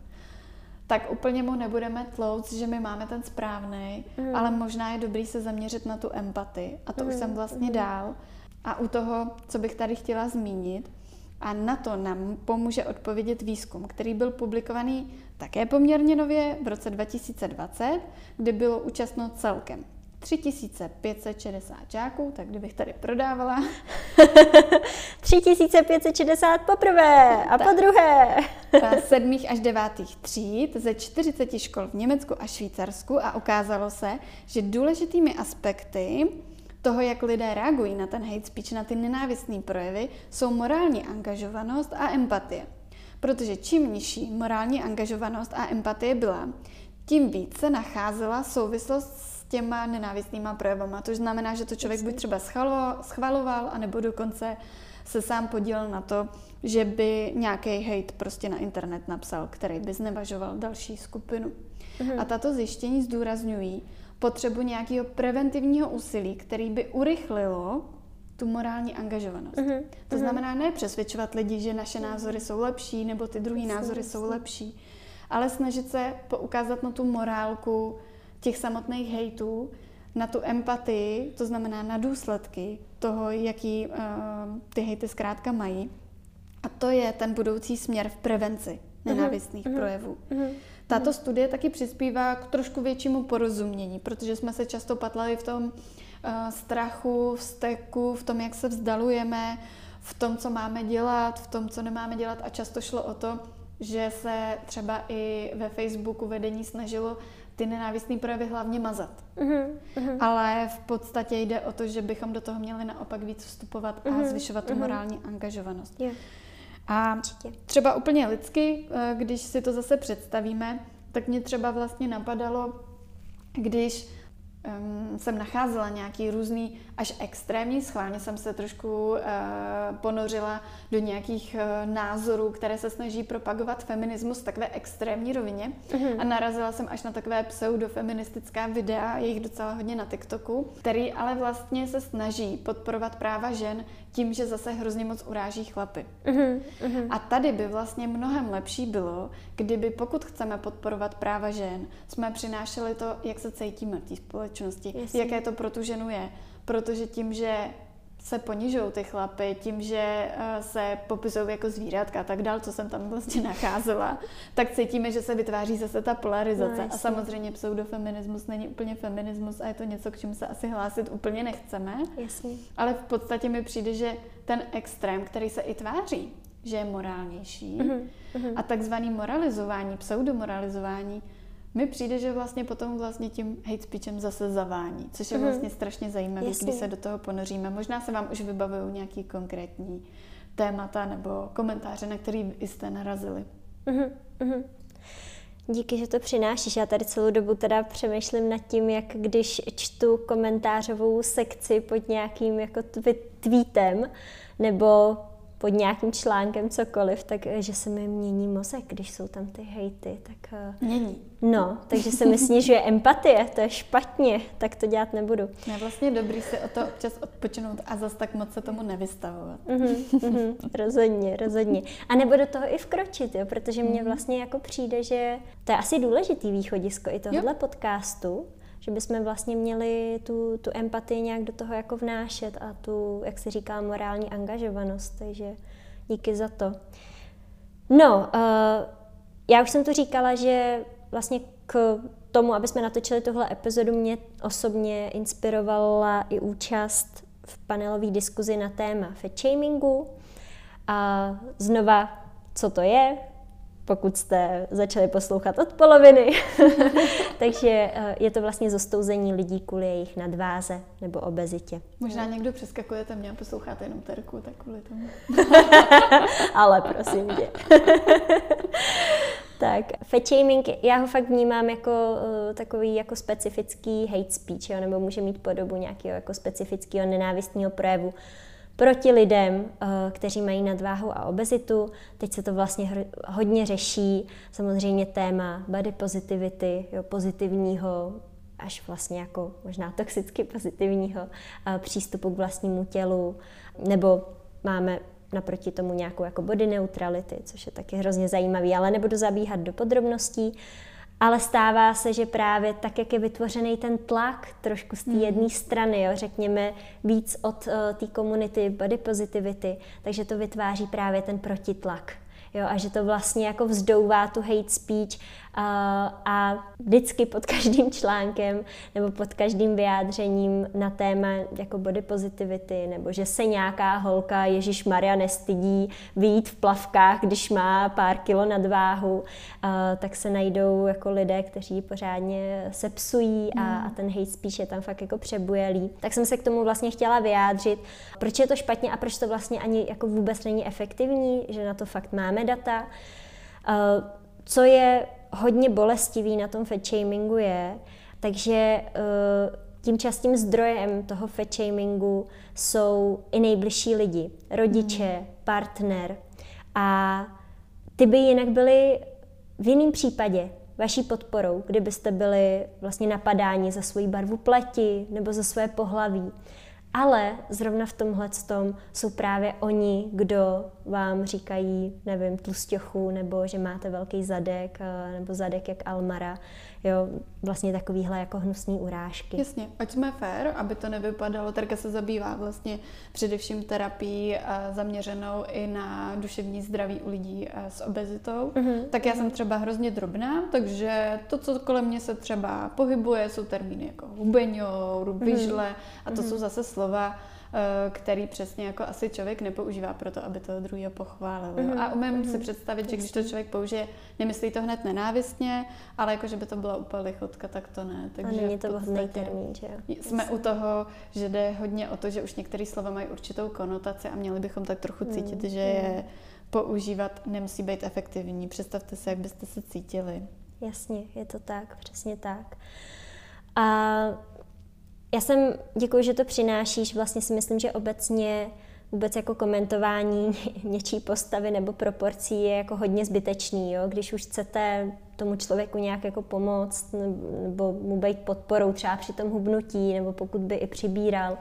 tak úplně mu nebudeme tlouct, že my máme ten správný, mm. ale možná je dobrý se zaměřit na tu empatii. A to mm. už jsem vlastně mm. dál. A u toho, co bych tady chtěla zmínit, a na to nám pomůže odpovědět výzkum, který byl publikovaný také poměrně nově v roce 2020, kdy bylo účastno celkem 3560 žáků, tak kdybych tady prodávala.
3560 poprvé a tak. po druhé.
sedmých až devátých tříd ze 40 škol v Německu a Švýcarsku a ukázalo se, že důležitými aspekty toho, jak lidé reagují na ten hate speech, na ty nenávistné projevy, jsou morální angažovanost a empatie. Protože čím nižší morální angažovanost a empatie byla, tím více nacházela souvislost s těma nenávistnýma projevama. To znamená, že to člověk buď třeba schvaloval, schvaloval anebo dokonce se sám podílel na to, že by nějaký hate prostě na internet napsal, který by znevažoval další skupinu. Mhm. A tato zjištění zdůrazňují, potřebu nějakého preventivního úsilí, který by urychlilo tu morální angažovanost. Uh-huh. To uh-huh. znamená ne přesvědčovat lidi, že naše názory jsou lepší nebo ty druhý názory jsou lepší, ale snažit se poukázat na tu morálku těch samotných hejtů, na tu empatii, to znamená na důsledky toho, jaký uh, ty hejty zkrátka mají. A to je ten budoucí směr v prevenci nenávistných uh-huh. projevů. Uh-huh. Tato studie taky přispívá k trošku většímu porozumění, protože jsme se často patlali v tom uh, strachu, v steku, v tom, jak se vzdalujeme, v tom, co máme dělat, v tom, co nemáme dělat a často šlo o to, že se třeba i ve Facebooku vedení snažilo ty nenávistné projevy hlavně mazat. Uh-huh, uh-huh. Ale v podstatě jde o to, že bychom do toho měli naopak víc vstupovat a uh-huh, zvyšovat tu uh-huh. morální angažovanost. Yeah. A Určitě. třeba úplně lidsky, eh, když si to zase představíme, tak mě třeba vlastně napadalo, když um, jsem nacházela nějaký různý až extrémní, schválně jsem se trošku uh, ponořila do nějakých uh, názorů, které se snaží propagovat feminismus v takové extrémní rovině mm-hmm. a narazila jsem až na takové pseudofeministická videa, je jich docela hodně na TikToku, který ale vlastně se snaží podporovat práva žen tím, že zase hrozně moc uráží chlapy. Mm-hmm. A tady by vlastně mnohem lepší bylo, kdyby pokud chceme podporovat práva žen, jsme přinášeli to, jak se cítíme v té společnosti, Jasně. jaké to pro tu ženu je. Protože tím, že se ponižují ty chlapy tím, že eh, se popisují jako zvířátka a tak dál, co jsem tam vlastně nacházela, tak cítíme, že se vytváří zase ta polarizace. No, a samozřejmě pseudofeminismus není úplně feminismus a je to něco, k čemu se asi hlásit úplně nechceme.
Jasně.
Ale v podstatě mi přijde, že ten extrém, který se i tváří, že je morálnější uh-huh. a takzvaný moralizování, pseudomoralizování, mi přijde, že vlastně potom vlastně tím hate speechem zase zavání, což je mhm. vlastně strašně zajímavé, když se do toho ponoříme. Možná se vám už vybavují nějaký konkrétní témata nebo komentáře, na který jste narazili. Uh-huh.
Díky, že to přinášíš. Já tady celou dobu teda přemýšlím nad tím, jak když čtu komentářovou sekci pod nějakým jako tweetem nebo pod nějakým článkem cokoliv, tak eh, že se mi mění mozek, když jsou tam ty hejty. Tak,
eh, mění.
No, takže se mi snižuje empatie, to je špatně, tak to dělat nebudu.
Je vlastně dobrý si o to občas odpočinout a zase tak moc se tomu nevystavovat.
Mm-hmm, mm-hmm, rozhodně, rozhodně. A nebo do toho i vkročit, jo, protože mně mm-hmm. vlastně jako přijde, že to je asi důležitý východisko i tohle podcastu, že bychom vlastně měli tu, tu empatii nějak do toho jako vnášet a tu, jak se říká, morální angažovanost, takže díky za to. No, uh, já už jsem to říkala, že vlastně k tomu, aby jsme natočili tuhle epizodu, mě osobně inspirovala i účast v panelové diskuzi na téma fat shamingu. A znova, co to je, pokud jste začali poslouchat od poloviny. Takže eh, je to vlastně zostouzení lidí kvůli jejich nadváze nebo obezitě.
Možná někdo přeskakujete mě a posloucháte jenom terku, tak kvůli tomu.
Ale prosím tě. tak, fat shaming, já ho fakt vnímám jako uh, takový jako specifický hate speech, jo, nebo může mít podobu nějakého jako specifického nenávistného projevu proti lidem, eh, kteří mají nadváhu a obezitu. Teď se to vlastně hodně řeší, samozřejmě téma body positivity, jo, pozitivního až vlastně jako možná toxicky pozitivního eh, přístupu k vlastnímu tělu, nebo máme naproti tomu nějakou jako body neutrality, což je taky hrozně zajímavý, ale nebudu zabíhat do podrobností. Ale stává se, že právě tak, jak je vytvořený ten tlak trošku z té hmm. jedné strany, jo, řekněme víc od uh, té komunity body positivity, takže to vytváří právě ten protitlak. Jo, a že to vlastně jako vzdouvá tu hate speech a vždycky pod každým článkem nebo pod každým vyjádřením na téma jako body positivity, nebo že se nějaká holka Ježíš Maria nestydí vyjít v plavkách, když má pár kilo nadváhu, tak se najdou jako lidé, kteří pořádně sepsují a, hmm. a ten hate speech je tam fakt jako přebujelý. Tak jsem se k tomu vlastně chtěla vyjádřit, proč je to špatně a proč to vlastně ani jako vůbec není efektivní, že na to fakt máme data. Co je hodně bolestivý na tom fat shamingu je, takže eh, tím častým zdrojem toho fat shamingu jsou i nejbližší lidi, rodiče, mm. partner. A ty by jinak byly v jiném případě vaší podporou, kdybyste byli vlastně napadáni za svoji barvu pleti nebo za své pohlaví. Ale zrovna v tomhle tom jsou právě oni, kdo vám říkají, nevím, tlustěchu, nebo že máte velký zadek, eh, nebo zadek jak Almara, jo, vlastně takovýhle jako hnusný urážky.
Jasně, ať jsme fair, aby to nevypadalo, Terka se zabývá vlastně především terapií eh, zaměřenou i na duševní zdraví u lidí eh, s obezitou. Uh-huh. Tak já jsem třeba hrozně drobná, takže to, co kolem mě se třeba pohybuje, jsou termíny jako hubeňour, mhm. vyžle uh-huh. a to uh-huh. jsou zase slova, který přesně jako asi člověk nepoužívá pro to, aby toho druhého pochválil. Mm-hmm. A umím mm-hmm. si mhm. představit, že když to člověk použije, nemyslí to hned nenávistně, ale jako, že by to byla úplně lichotka, tak to ne.
Takže a není to vhodný termín, že
Jsme u toho, že jde hodně o to, že už některé slova mají určitou konotaci a měli bychom tak trochu cítit, mm-hmm. že je používat nemusí být efektivní. Představte si, jak byste se cítili.
Jasně, je to tak, přesně tak. A já jsem, děkuji, že to přinášíš, vlastně si myslím, že obecně vůbec jako komentování něčí postavy nebo proporcí je jako hodně zbytečný, jo? když už chcete tomu člověku nějak jako pomoct nebo mu být podporou třeba při tom hubnutí nebo pokud by i přibíral,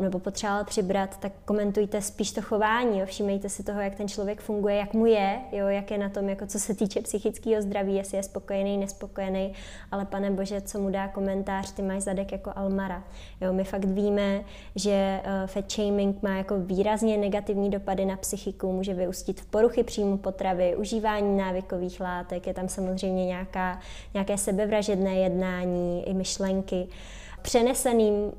nebo potřeboval přibrat, tak komentujte spíš to chování, jo? všímejte si toho, jak ten člověk funguje, jak mu je, jo? jak je na tom, jako co se týče psychického zdraví, jestli je spokojený, nespokojený, ale pane bože, co mu dá komentář, ty máš zadek jako Almara. Jo? My fakt víme, že uh, fat shaming má jako výrazně negativní dopady na psychiku, může vyústit v poruchy příjmu potravy, užívání návykových látek, je tam samozřejmě nějaká, nějaké sebevražedné jednání i myšlenky přeneseným uh,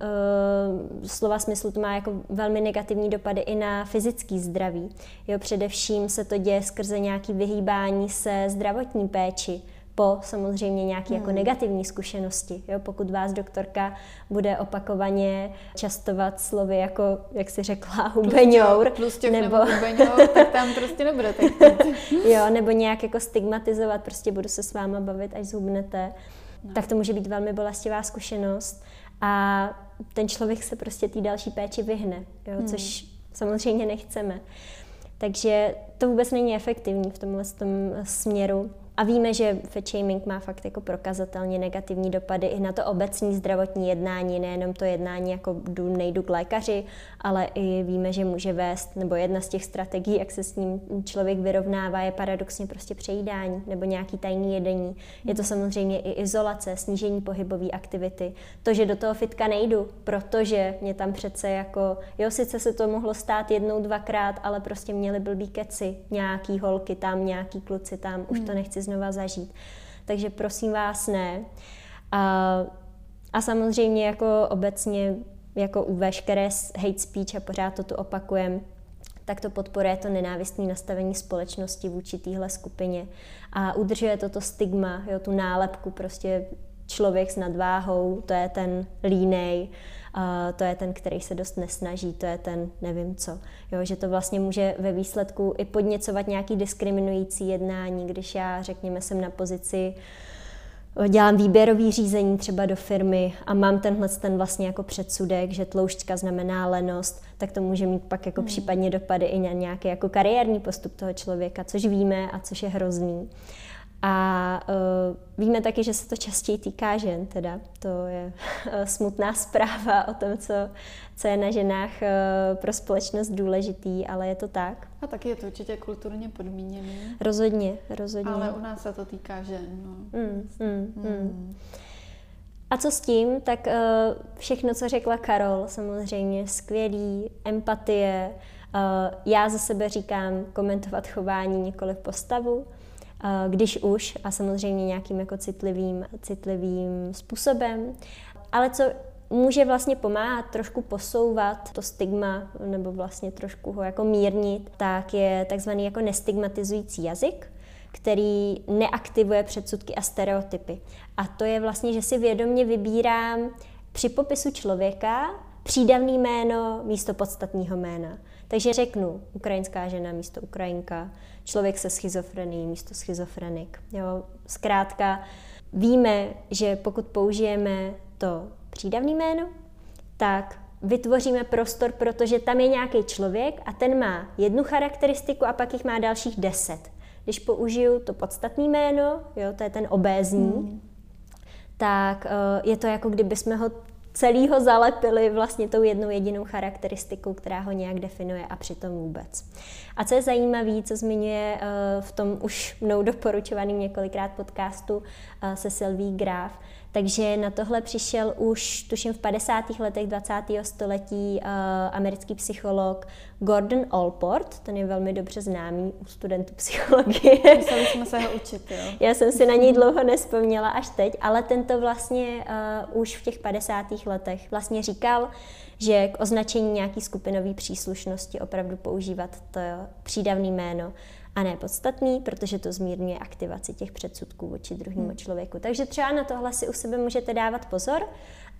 slova smyslu to má jako velmi negativní dopady i na fyzický zdraví. Jo, především se to děje skrze nějaké vyhýbání se zdravotní péči po samozřejmě nějaké jako hmm. jako negativní zkušenosti. Jo, pokud vás doktorka bude opakovaně častovat slovy jako, jak si řekla, hubeňour.
Plus nebo, nebo hubeňour, tak tam prostě nebude
Jo, nebo nějak jako stigmatizovat, prostě budu se s váma bavit, až zhubnete. No. Tak to může být velmi bolestivá zkušenost a ten člověk se prostě té další péči vyhne, jo, hmm. což samozřejmě nechceme. Takže to vůbec není efektivní v tomhle tom směru. A víme, že fat shaming má fakt jako prokazatelně negativní dopady i na to obecní zdravotní jednání, nejenom to jednání jako jdu, nejdu k lékaři, ale i víme, že může vést, nebo jedna z těch strategií, jak se s ním člověk vyrovnává, je paradoxně prostě přejídání nebo nějaký tajný jedení. Je to samozřejmě i izolace, snížení pohybové aktivity. To, že do toho fitka nejdu, protože mě tam přece jako, jo, sice se to mohlo stát jednou, dvakrát, ale prostě měli blbý keci, nějaký holky tam, nějaký kluci tam, už to hmm. nechci znova zažít. Takže prosím vás ne. A, a samozřejmě jako obecně jako u veškeré hate speech a pořád to tu opakujem, tak to podporuje to nenávistné nastavení společnosti vůči téhle skupině a udržuje to to stigma, jo, tu nálepku, prostě člověk s nadváhou, to je ten línej, to je ten, který se dost nesnaží, to je ten nevím co. Jo, že to vlastně může ve výsledku i podněcovat nějaký diskriminující jednání, když já, řekněme, jsem na pozici dělám výběrový řízení třeba do firmy a mám tenhle ten vlastně jako předsudek, že tloušťka znamená lenost, tak to může mít pak jako hmm. případně dopady i na nějaký jako kariérní postup toho člověka, což víme a což je hrozný. A uh, víme taky, že se to častěji týká žen, teda to je smutná zpráva o tom, co, co je na ženách uh, pro společnost důležitý, ale je to tak.
A taky je to určitě kulturně podmíněné.
Rozhodně, rozhodně.
Ale u nás se to týká žen. No.
Mm, mm, mm. Mm. A co s tím? Tak uh, všechno, co řekla Karol, samozřejmě skvělý, empatie. Uh, já za sebe říkám komentovat chování, nikoli postavu. Uh, když už, a samozřejmě nějakým jako citlivým, citlivým způsobem. Ale co může vlastně pomáhat trošku posouvat to stigma, nebo vlastně trošku ho jako mírnit, tak je takzvaný jako nestigmatizující jazyk, který neaktivuje předsudky a stereotypy. A to je vlastně, že si vědomně vybírám při popisu člověka přídavný jméno místo podstatního jména. Takže řeknu ukrajinská žena místo Ukrajinka, člověk se schizofrenií místo schizofrenik. Jo? Zkrátka víme, že pokud použijeme to přídavný jméno, tak vytvoříme prostor, protože tam je nějaký člověk a ten má jednu charakteristiku a pak jich má dalších deset. Když použiju to podstatné jméno, jo, to je ten obézní, hmm. tak uh, je to jako kdyby jsme ho celýho zalepili vlastně tou jednou jedinou charakteristikou, která ho nějak definuje a přitom vůbec. A co je zajímavé, co zmiňuje uh, v tom už mnou doporučovaným několikrát podcastu uh, se Sylvie Graf, takže na tohle přišel už, tuším, v 50. letech 20. století uh, americký psycholog Gordon Allport, ten je velmi dobře známý u studentů psychologie.
Museli jsme se ho učit, jo.
Já jsem si na něj dlouho nespomněla až teď, ale tento vlastně uh, už v těch 50. letech vlastně říkal, že k označení nějaký skupinové příslušnosti opravdu používat to přídavné jméno a ne podstatný, protože to zmírňuje aktivaci těch předsudků vůči druhému hmm. člověku. Takže třeba na tohle si u sebe můžete dávat pozor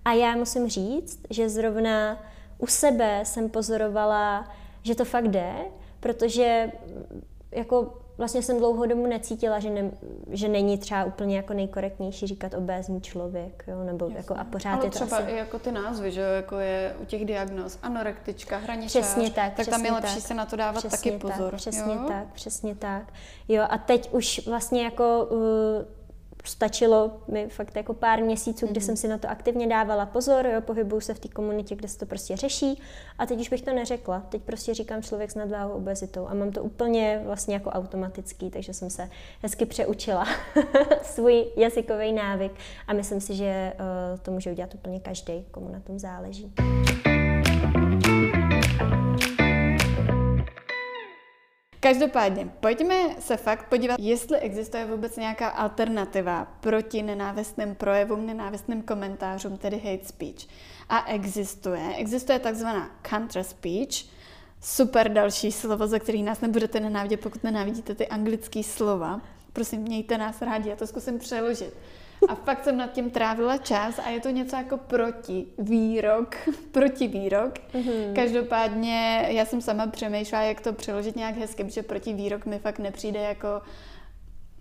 a já musím říct, že zrovna u sebe jsem pozorovala, že to fakt jde, protože jako vlastně jsem dlouho domu necítila, že, ne, že není třeba úplně jako nejkorektnější říkat obézní člověk, jo, nebo Jasně. jako a pořád
Ale
je to
třeba
asi...
i jako ty názvy, že jo, jako je u těch diagnóz anorektička, hraničář,
přesně tak,
tak tam je lepší
tak.
se na to dávat
přesně
taky pozor.
Tak, přesně
jo?
tak, přesně tak. Jo, a teď už vlastně jako uh, stačilo mi fakt jako pár měsíců, kdy mm-hmm. jsem si na to aktivně dávala pozor, jo, pohybuju se v té komunitě, kde se to prostě řeší a teď už bych to neřekla. Teď prostě říkám člověk s nadváhou obezitou a mám to úplně vlastně jako automatický, takže jsem se hezky přeučila svůj jazykový návyk a myslím si, že uh, to může udělat úplně každý, komu na tom záleží.
Každopádně, pojďme se fakt podívat, jestli existuje vůbec nějaká alternativa proti nenávistným projevům, nenávistným komentářům, tedy hate speech. A existuje. Existuje takzvaná counter speech, super další slovo, za který nás nebudete nenávidět, pokud nenávidíte ty anglické slova. Prosím, mějte nás rádi, já to zkusím přeložit. A fakt jsem nad tím trávila čas a je to něco jako proti výrok, proti výrok. Mm-hmm. Každopádně já jsem sama přemýšlela, jak to přeložit nějak hezky, protože proti výrok mi fakt nepřijde jako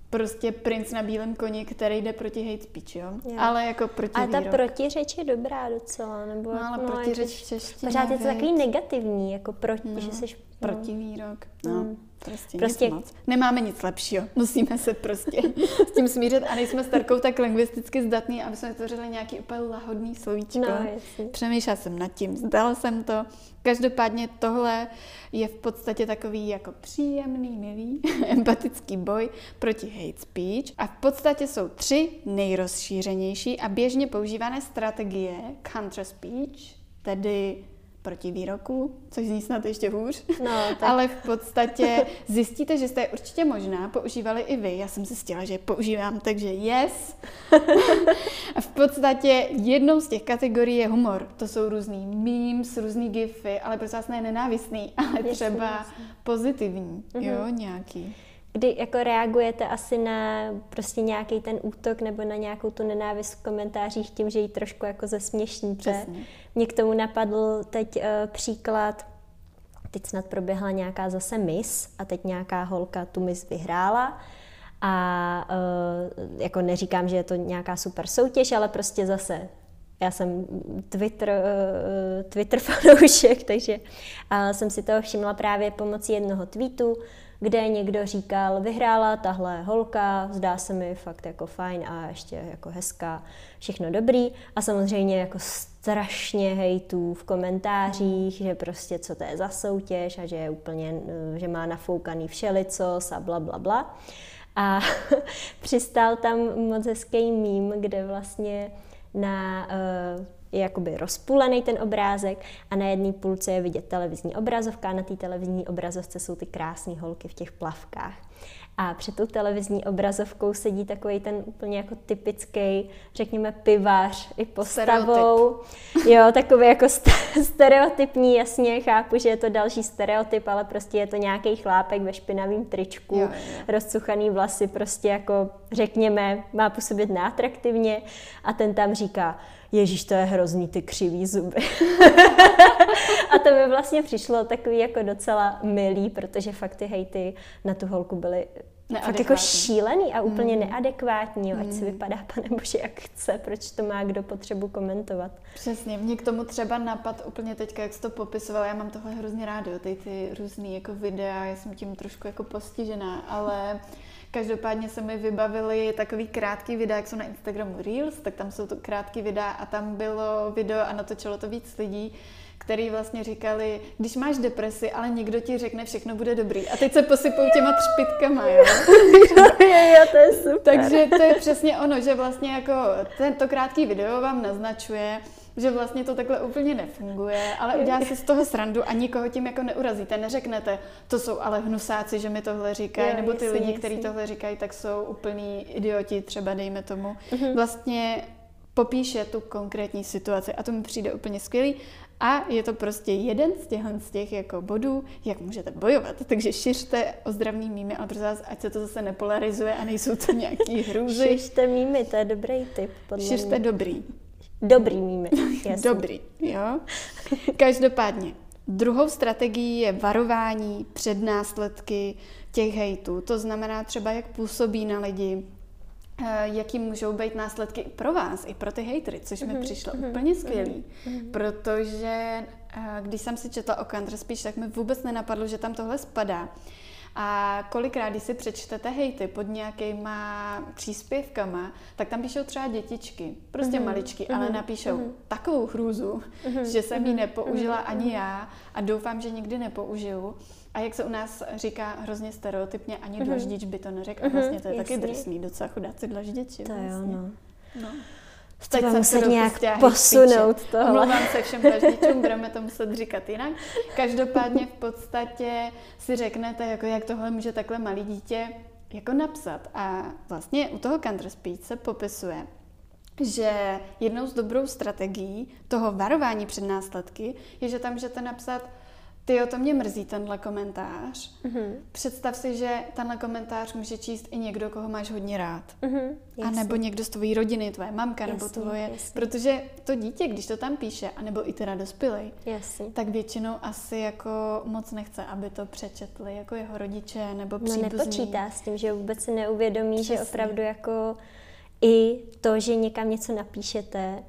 prostě princ na bílém koni, který jde proti hate speech, jo? jo. Ale jako proti
Ale ta protiřeč je dobrá docela, nebo...
No, ale
no,
protiřeč v češtině,
Pořád je to takový negativní, jako proti, no, že jsi...
No. Protivýrok, no. Hmm. Prostě, prostě nic moc. Nemáme nic lepšího. Musíme se prostě s tím smířit a nejsme s Tarkou tak lingvisticky zdatný, aby jsme vytvořili nějaký úplně lahodný slovíčko.
No,
Přemýšlela jsem nad tím, zdala jsem to. Každopádně tohle je v podstatě takový jako příjemný, milý, empatický boj proti hate speech. A v podstatě jsou tři nejrozšířenější a běžně používané strategie counter speech, tedy proti výroku, což zní snad ještě hůř.
No, tak.
Ale v podstatě zjistíte, že jste je určitě možná používali i vy. Já jsem si zjistila, že je používám, takže yes. A v podstatě jednou z těch kategorií je humor. To jsou různý memes, různý gify, ale prostě vás ne nenávistný, ale jasný, třeba jasný. pozitivní, mm-hmm. jo, nějaký
kdy jako reagujete asi na prostě nějaký ten útok nebo na nějakou tu nenávist v komentářích tím, že ji trošku jako zesměšníte.
Přesně.
Mě k tomu napadl teď uh, příklad, teď snad proběhla nějaká zase mis a teď nějaká holka tu mis vyhrála a uh, jako neříkám, že je to nějaká super soutěž, ale prostě zase já jsem Twitter, uh, Twitter fanoušek, takže uh, jsem si toho všimla právě pomocí jednoho tweetu, kde někdo říkal, vyhrála tahle holka, zdá se mi fakt jako fajn a ještě jako hezká, všechno dobrý. A samozřejmě jako strašně hejtů v komentářích, že prostě co to je za soutěž a že je úplně, že má nafoukaný všelicos a bla, bla, bla. A přistál tam moc hezký mím, kde vlastně na uh, je jakoby rozpůlený ten obrázek a na jedné půlce je vidět televizní obrazovka a na té televizní obrazovce jsou ty krásné holky v těch plavkách. A před tou televizní obrazovkou sedí takový ten úplně jako typický, řekněme, pivař i postavou. Stereotyp. Jo, takový jako stereotypní, jasně, chápu, že je to další stereotyp, ale prostě je to nějaký chlápek ve špinavém tričku, jo, jo. rozcuchaný vlasy, prostě jako, řekněme, má působit neatraktivně a ten tam říká, Ježíš, to je hrozný, ty křivý zuby. a to mi vlastně přišlo takový jako docela milý, protože fakt ty hejty na tu holku byly fakt jako šílený a úplně mm. neadekvátní, ať mm. si vypadá pane bože jak chce, proč to má kdo potřebu komentovat.
Přesně, mě k tomu třeba napad úplně teďka, jak jsi to popisovala, já mám tohle hrozně ráda, ty, ty různý jako videa, já jsem tím trošku jako postižená, ale Každopádně se mi vybavily takový krátký videa, jak jsou na Instagramu Reels, tak tam jsou to krátký videa a tam bylo video a natočilo to víc lidí, který vlastně říkali, když máš depresi, ale někdo ti řekne, všechno bude dobrý. A teď se posypou těma třpitkama, jo?
jo, jo, to je super.
Takže to je přesně ono, že vlastně jako tento krátký video vám naznačuje, že vlastně to takhle úplně nefunguje, ale udělá si z toho srandu a nikoho tím jako neurazíte. Neřeknete, to jsou ale hnusáci, že mi tohle říkají, nebo ty jasný, lidi, kteří tohle říkají, tak jsou úplní idioti, třeba dejme tomu. Mm-hmm. Vlastně popíše tu konkrétní situaci a to mi přijde úplně skvělý. A je to prostě jeden z těch, z těch jako bodů, jak můžete bojovat. Takže šiřte ozdravný mými, ale prosím vás, ať se to zase nepolarizuje a nejsou to nějaký hrůzy.
Šiřte mými, to je dobrý tip.
Podle Šiřte mě. dobrý.
Dobrý mými.
Dobrý, jo. Každopádně, druhou strategií je varování před následky těch hejtů. To znamená třeba, jak působí na lidi, eh, jaký můžou být následky i pro vás, i pro ty hejtry, což mi mm-hmm. přišlo mm-hmm. úplně skvělý, mm-hmm. protože eh, když jsem si četla o Counter Speech, tak mi vůbec nenapadlo, že tam tohle spadá. A kolikrát, když si přečtete hejty pod nějakýma příspěvkama, tak tam píšou třeba dětičky, prostě mm-hmm. maličky, mm-hmm. ale napíšou mm-hmm. takovou hrůzu, mm-hmm. že jsem ji mhm. nepoužila mm-hmm. ani já a doufám, že nikdy nepoužiju. A jak se u nás říká hrozně stereotypně, ani mm-hmm. dlaždič by to neřekl. A vlastně to je mm-hmm. taky drsný, docela chudáci dlaždiči.
To
vlastně.
jo, no.
no.
Jsem se nějak posunout to.
Omlouvám se všem dlaždičům, budeme to muset říkat jinak. Každopádně v podstatě si řeknete, jako jak tohle může takhle malý dítě jako napsat. A vlastně u toho Counter Speech se popisuje, že jednou z dobrou strategií toho varování před následky je, že tam můžete napsat ty to mě mrzí, tenhle komentář. Mm-hmm. Představ si, že tenhle komentář může číst i někdo, koho máš hodně rád. Mm-hmm, a nebo někdo z tvojí rodiny, tvoje mamka, jasný, nebo tvoje. Jasný. Protože to dítě, když to tam píše, anebo i teda dospělej, jasný. tak většinou asi jako moc nechce, aby to přečetli jako jeho rodiče nebo příbuzní.
No nepočítá s tím, že vůbec si neuvědomí, Přesný. že opravdu jako i to, že někam něco napíšete,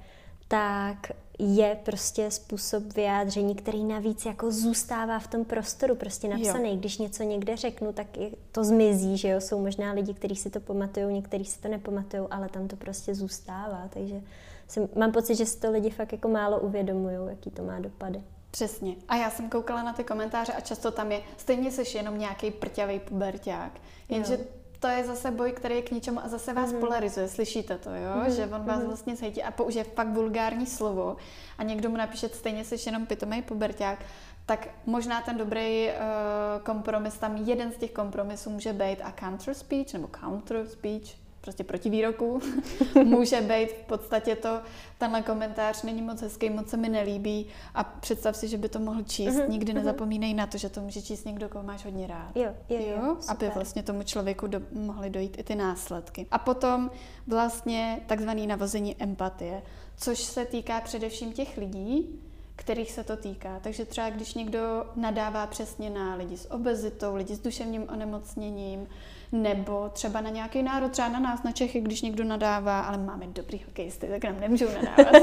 tak je prostě způsob vyjádření, který navíc jako zůstává v tom prostoru prostě napsaný. Jo. Když něco někde řeknu, tak to zmizí, že jo. Jsou možná lidi, kteří si to pamatují, někteří si to nepamatují, ale tam to prostě zůstává. Takže jsem, mám pocit, že si to lidi fakt jako málo uvědomují, jaký to má dopady.
Přesně. A já jsem koukala na ty komentáře a často tam je, stejně jsi jenom nějaký prťavý puberták. Jenže jo to je zase boj, který je k ničemu a zase vás mm. polarizuje. Slyšíte to, jo? Mm. Že on vás mm. vlastně zhejtí a použije fakt vulgární slovo a někdo mu napíše, stejně jsi jenom pitomý puberták, tak možná ten dobrý uh, kompromis, tam jeden z těch kompromisů může být a counter speech, nebo counter speech, prostě proti výroku, může být v podstatě to, tenhle komentář není moc hezký, moc se mi nelíbí a představ si, že by to mohl číst. Uh-huh, Nikdy uh-huh. nezapomínej na to, že to může číst někdo, koho máš hodně rád.
Jo, jo, jo, jo
aby vlastně tomu člověku do, mohly dojít i ty následky. A potom vlastně takzvaný navození empatie, což se týká především těch lidí, kterých se to týká. Takže třeba když někdo nadává přesně na lidi s obezitou, lidi s duševním onemocněním, nebo třeba na nějaký národ, třeba na nás, na Čechy, když někdo nadává, ale máme dobrý hokejisty, tak nám nemůžou nadávat.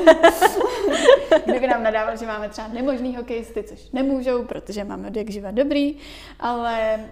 Kdyby nám nadával, že máme třeba nemožný hokejisty, což nemůžou, protože máme od jak živa dobrý, ale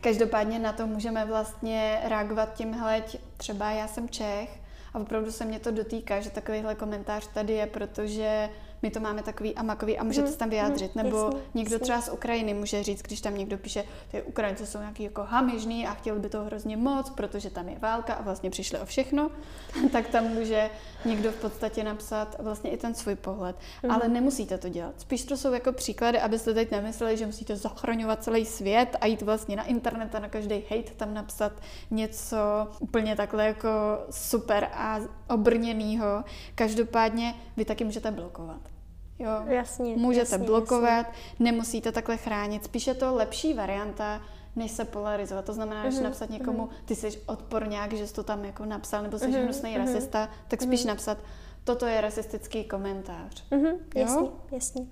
každopádně na to můžeme vlastně reagovat tím, hele, třeba já jsem Čech a opravdu se mě to dotýká, že takovýhle komentář tady je, protože my to máme takový a makový a můžete se tam vyjádřit. Hmm, Nebo někdo třeba z Ukrajiny může říct, když tam někdo píše, že Ukrajinci jsou nějaký jako hamižný a chtěli by to hrozně moc, protože tam je válka a vlastně přišli o všechno, tak tam může někdo v podstatě napsat vlastně i ten svůj pohled. Hmm. Ale nemusíte to dělat. Spíš to jsou jako příklady, abyste teď nemysleli, že musíte zachraňovat celý svět a jít vlastně na internet a na každý hate tam napsat něco úplně takhle jako super a obrněnýho. Každopádně vy taky můžete blokovat. Jo,
jasně,
můžete
jasně,
blokovat, jasně. nemusíte takhle chránit. Spíš je to lepší varianta, než se polarizovat. To znamená, mm-hmm. že napsat někomu, mhm. ty jsi odporňák, že jsi to tam jako napsal, nebo jsi mm-hmm. hnusný mm-hmm. rasista, tak spíš mm-hmm. napsat, toto je rasistický komentář.
Mm-hmm. Jasně, jasně.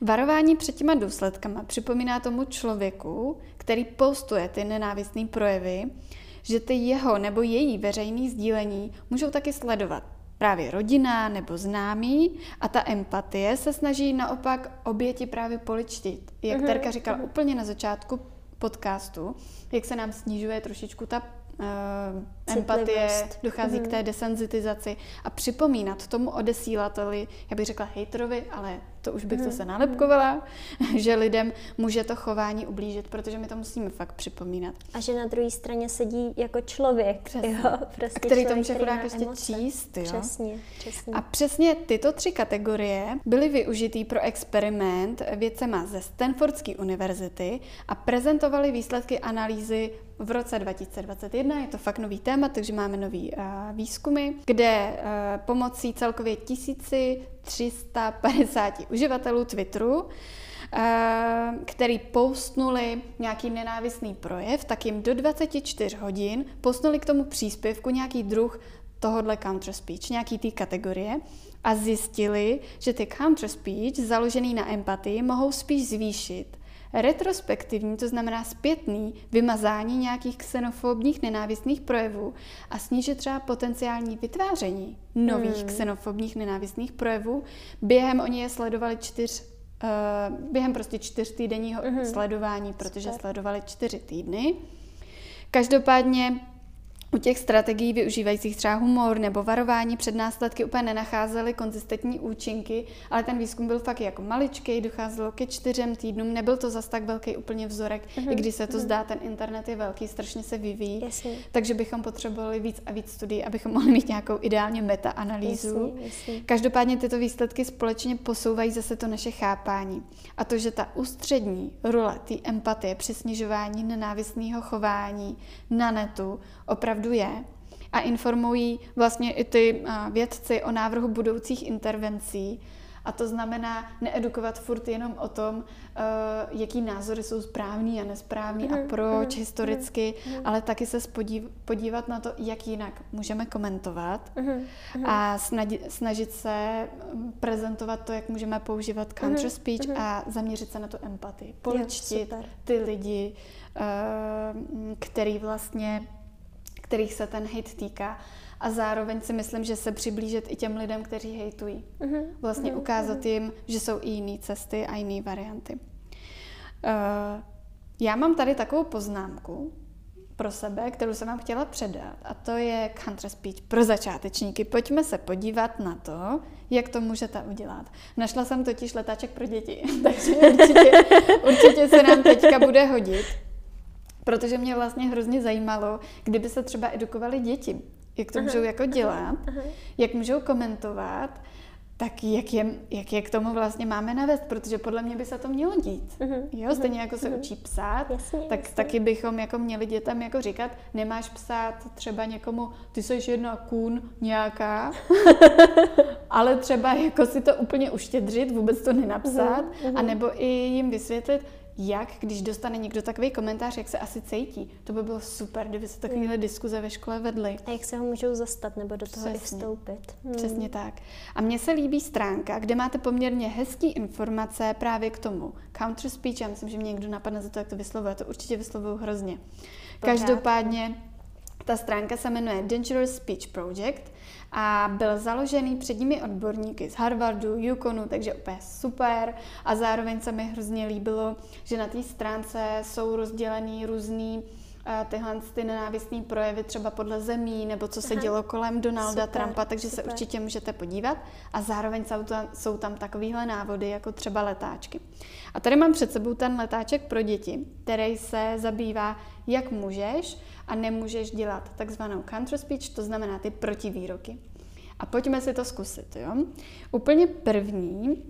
Varování před těma důsledkama připomíná tomu člověku, který postuje ty nenávistné projevy, že ty jeho nebo její veřejné sdílení můžou taky sledovat právě rodina nebo známí a ta empatie se snaží naopak oběti právě poličtit. Jak mm-hmm. Terka říkala mm-hmm. úplně na začátku podcastu, jak se nám snižuje trošičku ta uh, empatie, dochází mm-hmm. k té mhm. desenzitizaci a připomínat tomu odesílateli, já bych řekla hejterovi, ale to už bych mm-hmm. zase nálepkovala, že lidem může to chování ublížit, protože my to musíme fakt připomínat.
A že na druhé straně sedí jako člověk,
přesně. jo, prostě který člověk, to může chudák ještě číst, jo.
Přesně, přesně.
A přesně tyto tři kategorie byly využitý pro experiment vědcema ze Stanfordské univerzity a prezentovali výsledky analýzy v roce 2021. Je to fakt nový téma, takže máme nový uh, výzkumy, kde uh, pomocí celkově tisíci 350 uživatelů Twitteru, eh, který postnuli nějaký nenávistný projev, tak jim do 24 hodin postnuli k tomu příspěvku nějaký druh tohodle counter speech, nějaký té kategorie a zjistili, že ty counter speech založený na empatii mohou spíš zvýšit retrospektivní, to znamená zpětný vymazání nějakých xenofobních nenávistných projevů a snížit třeba potenciální vytváření nových hmm. xenofobních nenávistných projevů. Během oni je sledovali čtyř uh, během prostě čtyř týdenního mm-hmm. sledování, protože Super. sledovali čtyři týdny. Každopádně u těch strategií využívajících třeba humor nebo varování před následky úplně nenacházely konzistentní účinky, ale ten výzkum byl fakt jako maličký, docházelo ke čtyřem týdnům, nebyl to zas tak velký úplně vzorek, uh-huh. i když se to uh-huh. zdá, ten internet je velký, strašně se vyvíjí,
Jasně.
takže bychom potřebovali víc a víc studií, abychom mohli mít nějakou ideálně meta-analýzu. Každopádně tyto výsledky společně posouvají zase to naše chápání a to, že ta ústřední role té empatie při snižování nenávistného chování na netu opravdu je a informují vlastně i ty vědci o návrhu budoucích intervencí. A to znamená needukovat furt jenom o tom, uh, jaký názory jsou správný a nesprávný a mhm, proč mm, historicky, mm, ale taky se podívat na to, jak jinak můžeme komentovat a snažit, se prezentovat to, jak můžeme používat counter speech a zaměřit se na tu empatii. Poličtit ty lidi, uh, který vlastně kterých se ten hate týká. A zároveň si myslím, že se přiblížit i těm lidem, kteří hejtují. Uh-huh. Vlastně uh-huh. ukázat jim, že jsou i jiné cesty a jiné varianty. Uh, já mám tady takovou poznámku pro sebe, kterou jsem vám chtěla předat, a to je counter speech pro začátečníky. Pojďme se podívat na to, jak to můžete udělat. Našla jsem totiž letáček pro děti, takže určitě, určitě se nám teďka bude hodit. Protože mě vlastně hrozně zajímalo, kdyby se třeba edukovali děti, jak to aha, můžou jako dělat, aha, aha. jak můžou komentovat, tak jak je, jak je k tomu vlastně máme navést, protože podle mě by se to mělo dít. Uh-huh, jo, stejně jako se uh-huh. učí psát, jasně, tak jasně. taky bychom jako měli dětem jako říkat, nemáš psát třeba někomu, ty jsi jedna kůn nějaká, ale třeba jako si to úplně uštědřit, vůbec to nenapsat, uh-huh, uh-huh. anebo i jim vysvětlit, jak, když dostane někdo takový komentář, jak se asi cítí. To by bylo super, kdyby se takovéhle diskuze ve škole vedly.
A jak se ho můžou zastat nebo do toho Přesně. i vstoupit.
Hmm. Přesně tak. A mně se líbí stránka, kde máte poměrně hezký informace právě k tomu. Counter speech, já myslím, že mě někdo napadne za to, jak to vyslovuje. To určitě vyslovuju hrozně. Každopádně ta stránka se jmenuje Dangerous Speech Project a byl založený předními odborníky z Harvardu, Yukonu, takže úplně super. A zároveň se mi hrozně líbilo, že na té stránce jsou rozdělený různý uh, tyhle ty nenávistné projevy třeba podle zemí, nebo co se Aha. dělo kolem Donalda super, Trumpa, takže super. se určitě můžete podívat. A zároveň jsou tam, jsou tam takovýhle návody, jako třeba letáčky. A tady mám před sebou ten letáček pro děti, který se zabývá, jak můžeš a nemůžeš dělat takzvanou counter speech, to znamená ty protivýroky. A pojďme si to zkusit, jo. Úplně první,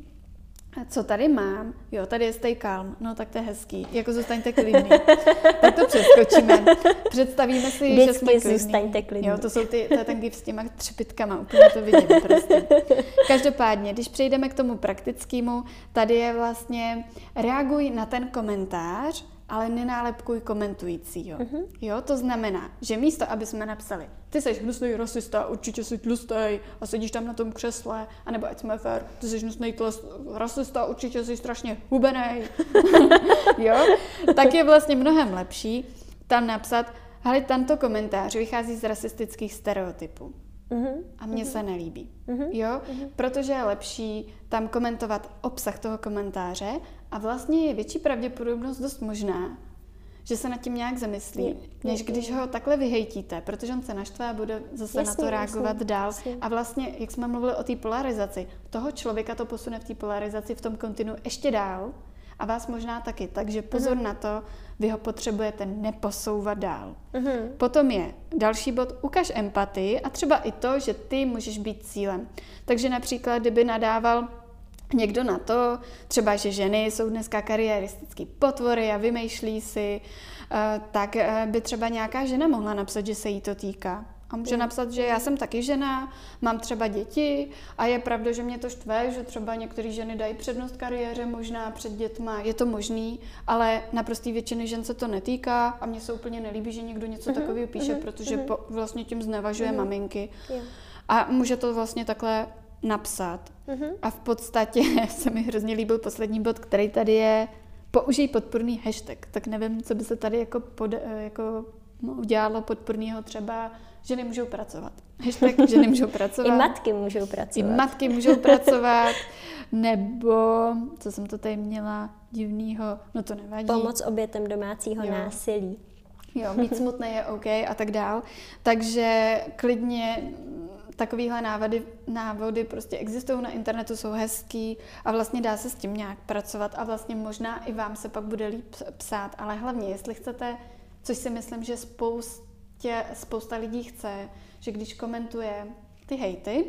co tady mám? Jo, tady je stay calm. No tak to je hezký. Jako zůstaňte klidní. tak to přeskočíme. Představíme si,
Vždycky
že jsme klidní.
zůstaňte klidní.
Jo, to jsou ty, to je ten s těma třepitkama. Úplně to vidím prostě. Každopádně, když přejdeme k tomu praktickému, tady je vlastně reaguj na ten komentář ale nenálepkuj komentujícího. Uh-huh. Jo, to znamená, že místo, aby jsme napsali, ty jsi hnusný rasista, určitě jsi tlustý a sedíš tam na tom křesle, anebo ať jsme fér, ty jsi hnusný rasista, určitě jsi strašně hubený, jo, tak je vlastně mnohem lepší tam napsat, hele, tento komentář vychází z rasistických stereotypů. Uh-huh. A mně uh-huh. se nelíbí. Uh-huh. Jo? Uh-huh. Protože je lepší tam komentovat obsah toho komentáře a vlastně je větší pravděpodobnost dost možná, že se nad tím nějak zamyslí, je, než je, když je. ho takhle vyhejtíte, protože on se naštve a bude zase jasně, na to reagovat jasně, dál. Jasně. A vlastně, jak jsme mluvili o té polarizaci, toho člověka to posune v té polarizaci v tom kontinu ještě dál a vás možná taky. Takže pozor uh-huh. na to, vy ho potřebujete neposouvat dál. Uh-huh. Potom je další bod, ukaž empatii a třeba i to, že ty můžeš být cílem. Takže například, kdyby nadával někdo na to, třeba, že ženy jsou dneska kariéristický potvory a vymýšlí si, eh, tak eh, by třeba nějaká žena mohla napsat, že se jí to týká. A může napsat, že já jsem taky žena, mám třeba děti a je pravda, že mě to štve, že třeba některé ženy dají přednost kariéře možná před dětma. Je to možný, ale naprostý většiny žen se to netýká a mně se úplně nelíbí, že někdo něco uh-huh, takového píše, uh-huh, protože uh-huh. Po, vlastně tím znevažuje uh-huh. maminky. Yeah. A může to vlastně takhle napsat. Uh-huh. A v podstatě se mi hrozně líbil poslední bod, který tady je použij podporný hashtag. Tak nevím, co by se tady jako, pod, jako no, udělalo podporného třeba ženy můžou pracovat. Hashtag ženy můžou pracovat.
I matky můžou pracovat.
I matky můžou pracovat. Nebo, co jsem to tady měla divného, no to nevadí.
Pomoc obětem domácího jo. násilí.
Jo, mít smutné je OK a tak dál. Takže klidně takovéhle návody, návody prostě existují na internetu, jsou hezký a vlastně dá se s tím nějak pracovat a vlastně možná i vám se pak bude líp psát, ale hlavně, jestli chcete, což si myslím, že spoustě, spousta lidí chce, že když komentuje ty hejty,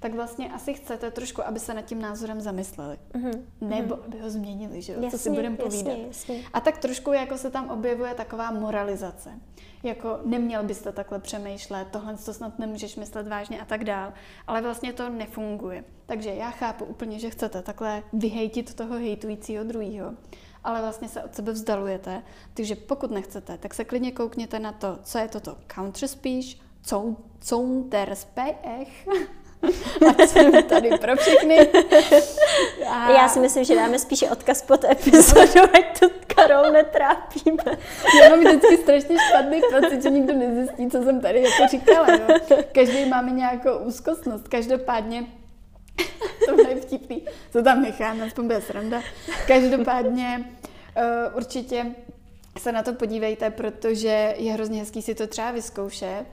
tak vlastně asi chcete trošku, aby se nad tím názorem zamysleli. Uh-huh. Nebo aby ho změnili, že jo? Jasně, co si budeme povídat. Jasně, jasně. A tak trošku jako se tam objevuje taková moralizace. Jako neměl byste takhle přemýšlet, tohle to snad nemůžeš myslet vážně a tak dál. Ale vlastně to nefunguje. Takže já chápu úplně, že chcete takhle vyhejtit toho hejtujícího druhého ale vlastně se od sebe vzdalujete. Takže pokud nechcete, tak se klidně koukněte na to, co je toto counter speech, counterspech, Ať jsem tady pro všechny.
A... Já si myslím, že dáme spíše odkaz pod epizodu, ať to Karol netrápíme.
Já mám vždycky strašně špatný pocit, že nikdo nezjistí, co jsem tady jako říkala. Jo. Každý máme nějakou úzkostnost. Každopádně to je vtipný. Co tam necháme, aspoň bude sranda. Každopádně uh, určitě se na to podívejte, protože je hrozně hezký si to třeba vyzkoušet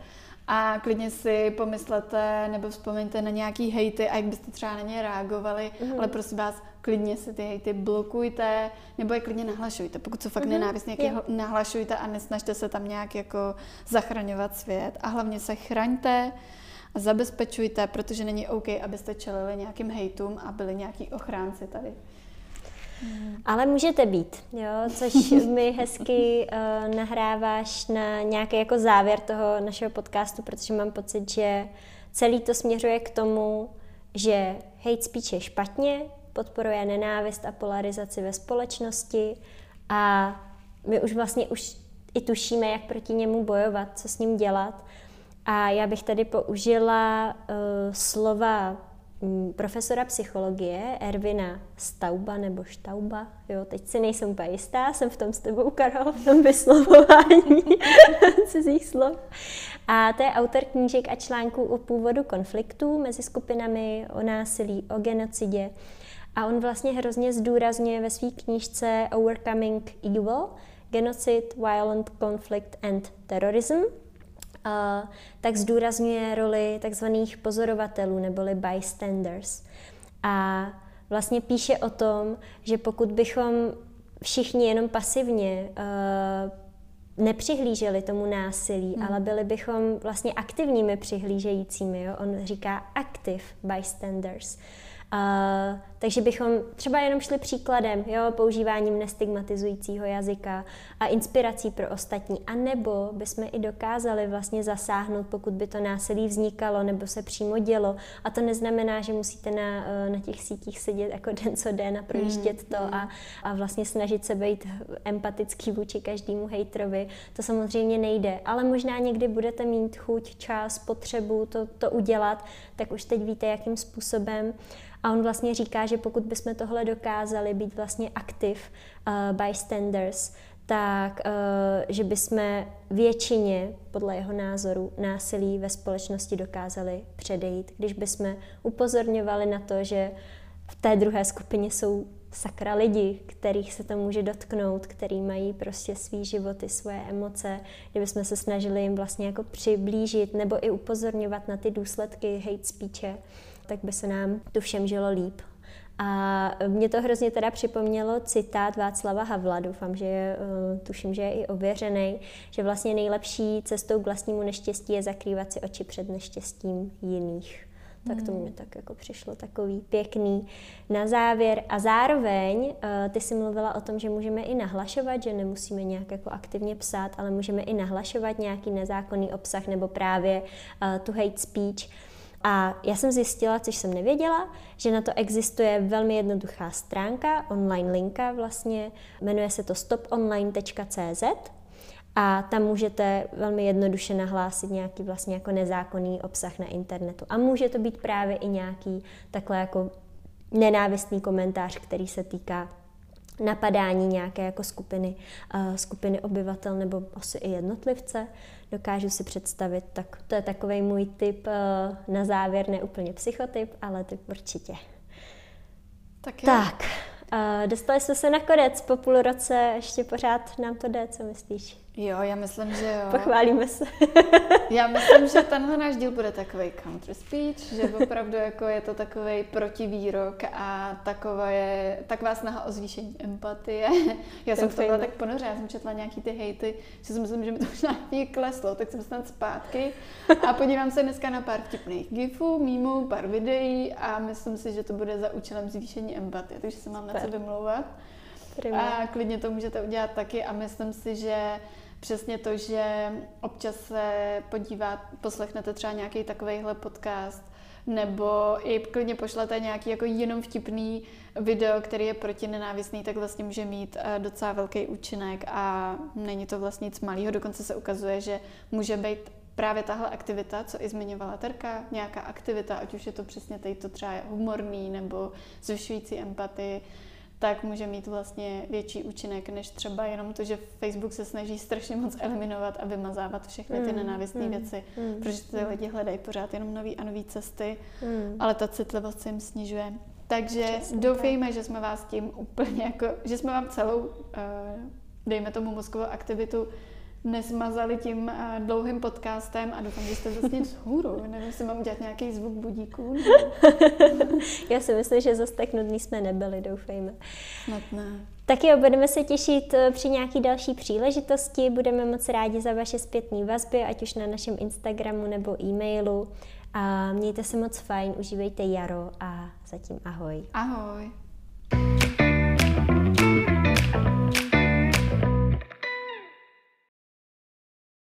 a klidně si pomyslete nebo vzpomeňte na nějaký hejty a jak byste třeba na ně reagovali, mm. ale prosím vás, klidně si ty hejty blokujte nebo je klidně nahlašujte. Pokud jsou fakt mm. nenávistné, jak je nahlašujte a nesnažte se tam nějak jako zachraňovat svět. A hlavně se chraňte a zabezpečujte, protože není OK, abyste čelili nějakým hejtům a byli nějaký ochránci tady.
Ale můžete být, jo, což mi hezky uh, nahráváš na nějaký jako závěr toho našeho podcastu, protože mám pocit, že celý to směřuje k tomu, že hate speech je špatně, podporuje nenávist a polarizaci ve společnosti a my už vlastně už i tušíme, jak proti němu bojovat, co s ním dělat. A já bych tady použila uh, slova um, profesora psychologie Ervina Stauba nebo Štauba, jo, teď si nejsem úplně jistá, jsem v tom s tebou, Karol, v tom vyslovování cizích slov. A to je autor knížek a článků o původu konfliktů mezi skupinami, o násilí, o genocidě. A on vlastně hrozně zdůrazňuje ve své knížce Overcoming Evil, Genocide, Violent Conflict and Terrorism, tak zdůrazňuje roli takzvaných pozorovatelů neboli bystanders. A vlastně píše o tom, že pokud bychom všichni jenom pasivně uh, nepřihlíželi tomu násilí, hmm. ale byli bychom vlastně aktivními přihlížejícími. Jo? On říká active bystanders. Uh, takže bychom třeba jenom šli příkladem, jo, používáním nestigmatizujícího jazyka a inspirací pro ostatní. A nebo bychom i dokázali vlastně zasáhnout, pokud by to násilí vznikalo nebo se přímo dělo. A to neznamená, že musíte na, eh, na těch sítích sedět jako den co den a projíždět to mm. a, a vlastně snažit se být empatický vůči každému hejtrovi. To samozřejmě nejde, ale možná někdy budete mít chuť, čas, potřebu to, to udělat, tak už teď víte, jakým způsobem. A on vlastně říká, že pokud bychom tohle dokázali být vlastně active uh, bystanders, tak uh, že bychom většině, podle jeho názoru, násilí ve společnosti dokázali předejít, když bychom upozorňovali na to, že v té druhé skupině jsou sakra lidi, kterých se to může dotknout, který mají prostě svý životy, svoje emoce, kdybychom se snažili jim vlastně jako přiblížit nebo i upozorňovat na ty důsledky hate speeche, tak by se nám tu všem žilo líp. A mě to hrozně teda připomnělo citát Václava Havla, doufám, že je, eh, tuším, že je i ověřený, že vlastně nejlepší cestou k vlastnímu neštěstí je zakrývat si oči před neštěstím jiných. Tak to hmm. mě tak jako přišlo takový pěkný na závěr. A zároveň eh, ty jsi mluvila o tom, že můžeme i nahlašovat, že nemusíme nějak jako aktivně psát, ale můžeme i nahlašovat nějaký nezákonný obsah nebo právě uh, tu hate speech. A já jsem zjistila, což jsem nevěděla, že na to existuje velmi jednoduchá stránka, online linka vlastně, jmenuje se to stoponline.cz a tam můžete velmi jednoduše nahlásit nějaký vlastně jako nezákonný obsah na internetu. A může to být právě i nějaký takhle jako nenávistný komentář, který se týká napadání nějaké jako skupiny, uh, skupiny obyvatel nebo asi i jednotlivce. Dokážu si představit, tak to je takový můj typ uh, na závěr, ne úplně psychotyp, ale typ určitě.
Tak,
jo. tak uh, dostali jsme se nakonec po půl roce, ještě pořád nám to jde, co myslíš?
Jo, já myslím, že jo.
Pochválíme se.
já myslím, že tenhle náš díl bude takový counter speech, že opravdu jako je to takový protivýrok a taková je taková snaha o zvýšení empatie. Já jsem v tom byla tak ponořena, já jsem četla nějaký ty hejty, že si myslím, že mi to už nějaký kleslo, tak jsem snad zpátky a podívám se dneska na pár vtipných gifů, mýmů, pár videí a myslím si, že to bude za účelem zvýšení empatie, takže se mám na co vymlouvat. A klidně to můžete udělat taky a myslím si, že přesně to, že občas se podívat, poslechnete třeba nějaký takovýhle podcast, nebo i klidně pošlete nějaký jako jenom vtipný video, který je proti nenávistný, tak vlastně může mít eh, docela velký účinek a není to vlastně nic malého. Dokonce se ukazuje, že může být právě tahle aktivita, co i zmiňovala Terka, nějaká aktivita, ať už je to přesně tady to třeba humorný nebo zvyšující empatii, tak může mít vlastně větší účinek, než třeba jenom to, že Facebook se snaží strašně moc eliminovat a vymazávat všechny ty mm, nenávistné mm, věci, mm, protože ty lidi hledají pořád jenom nové a nové cesty, mm. ale ta citlivost se jim snižuje. Takže Přesně doufejme, tak. že jsme vás tím úplně jako, že jsme vám celou, uh, dejme tomu mozkovou aktivitu nesmazali tím uh, dlouhým podcastem a doufám, že jste zase nic hůru. Nevím, jestli mám udělat nějaký zvuk budíků.
Já si myslím, že zase tak nudný jsme nebyli, doufejme.
Snad ne.
Tak jo, budeme se těšit eh, při nějaký další příležitosti. Budeme moc rádi za vaše zpětné vazby, ať už na našem Instagramu nebo e-mailu. A mějte se moc fajn, užívejte jaro a zatím ahoj.
Ahoj.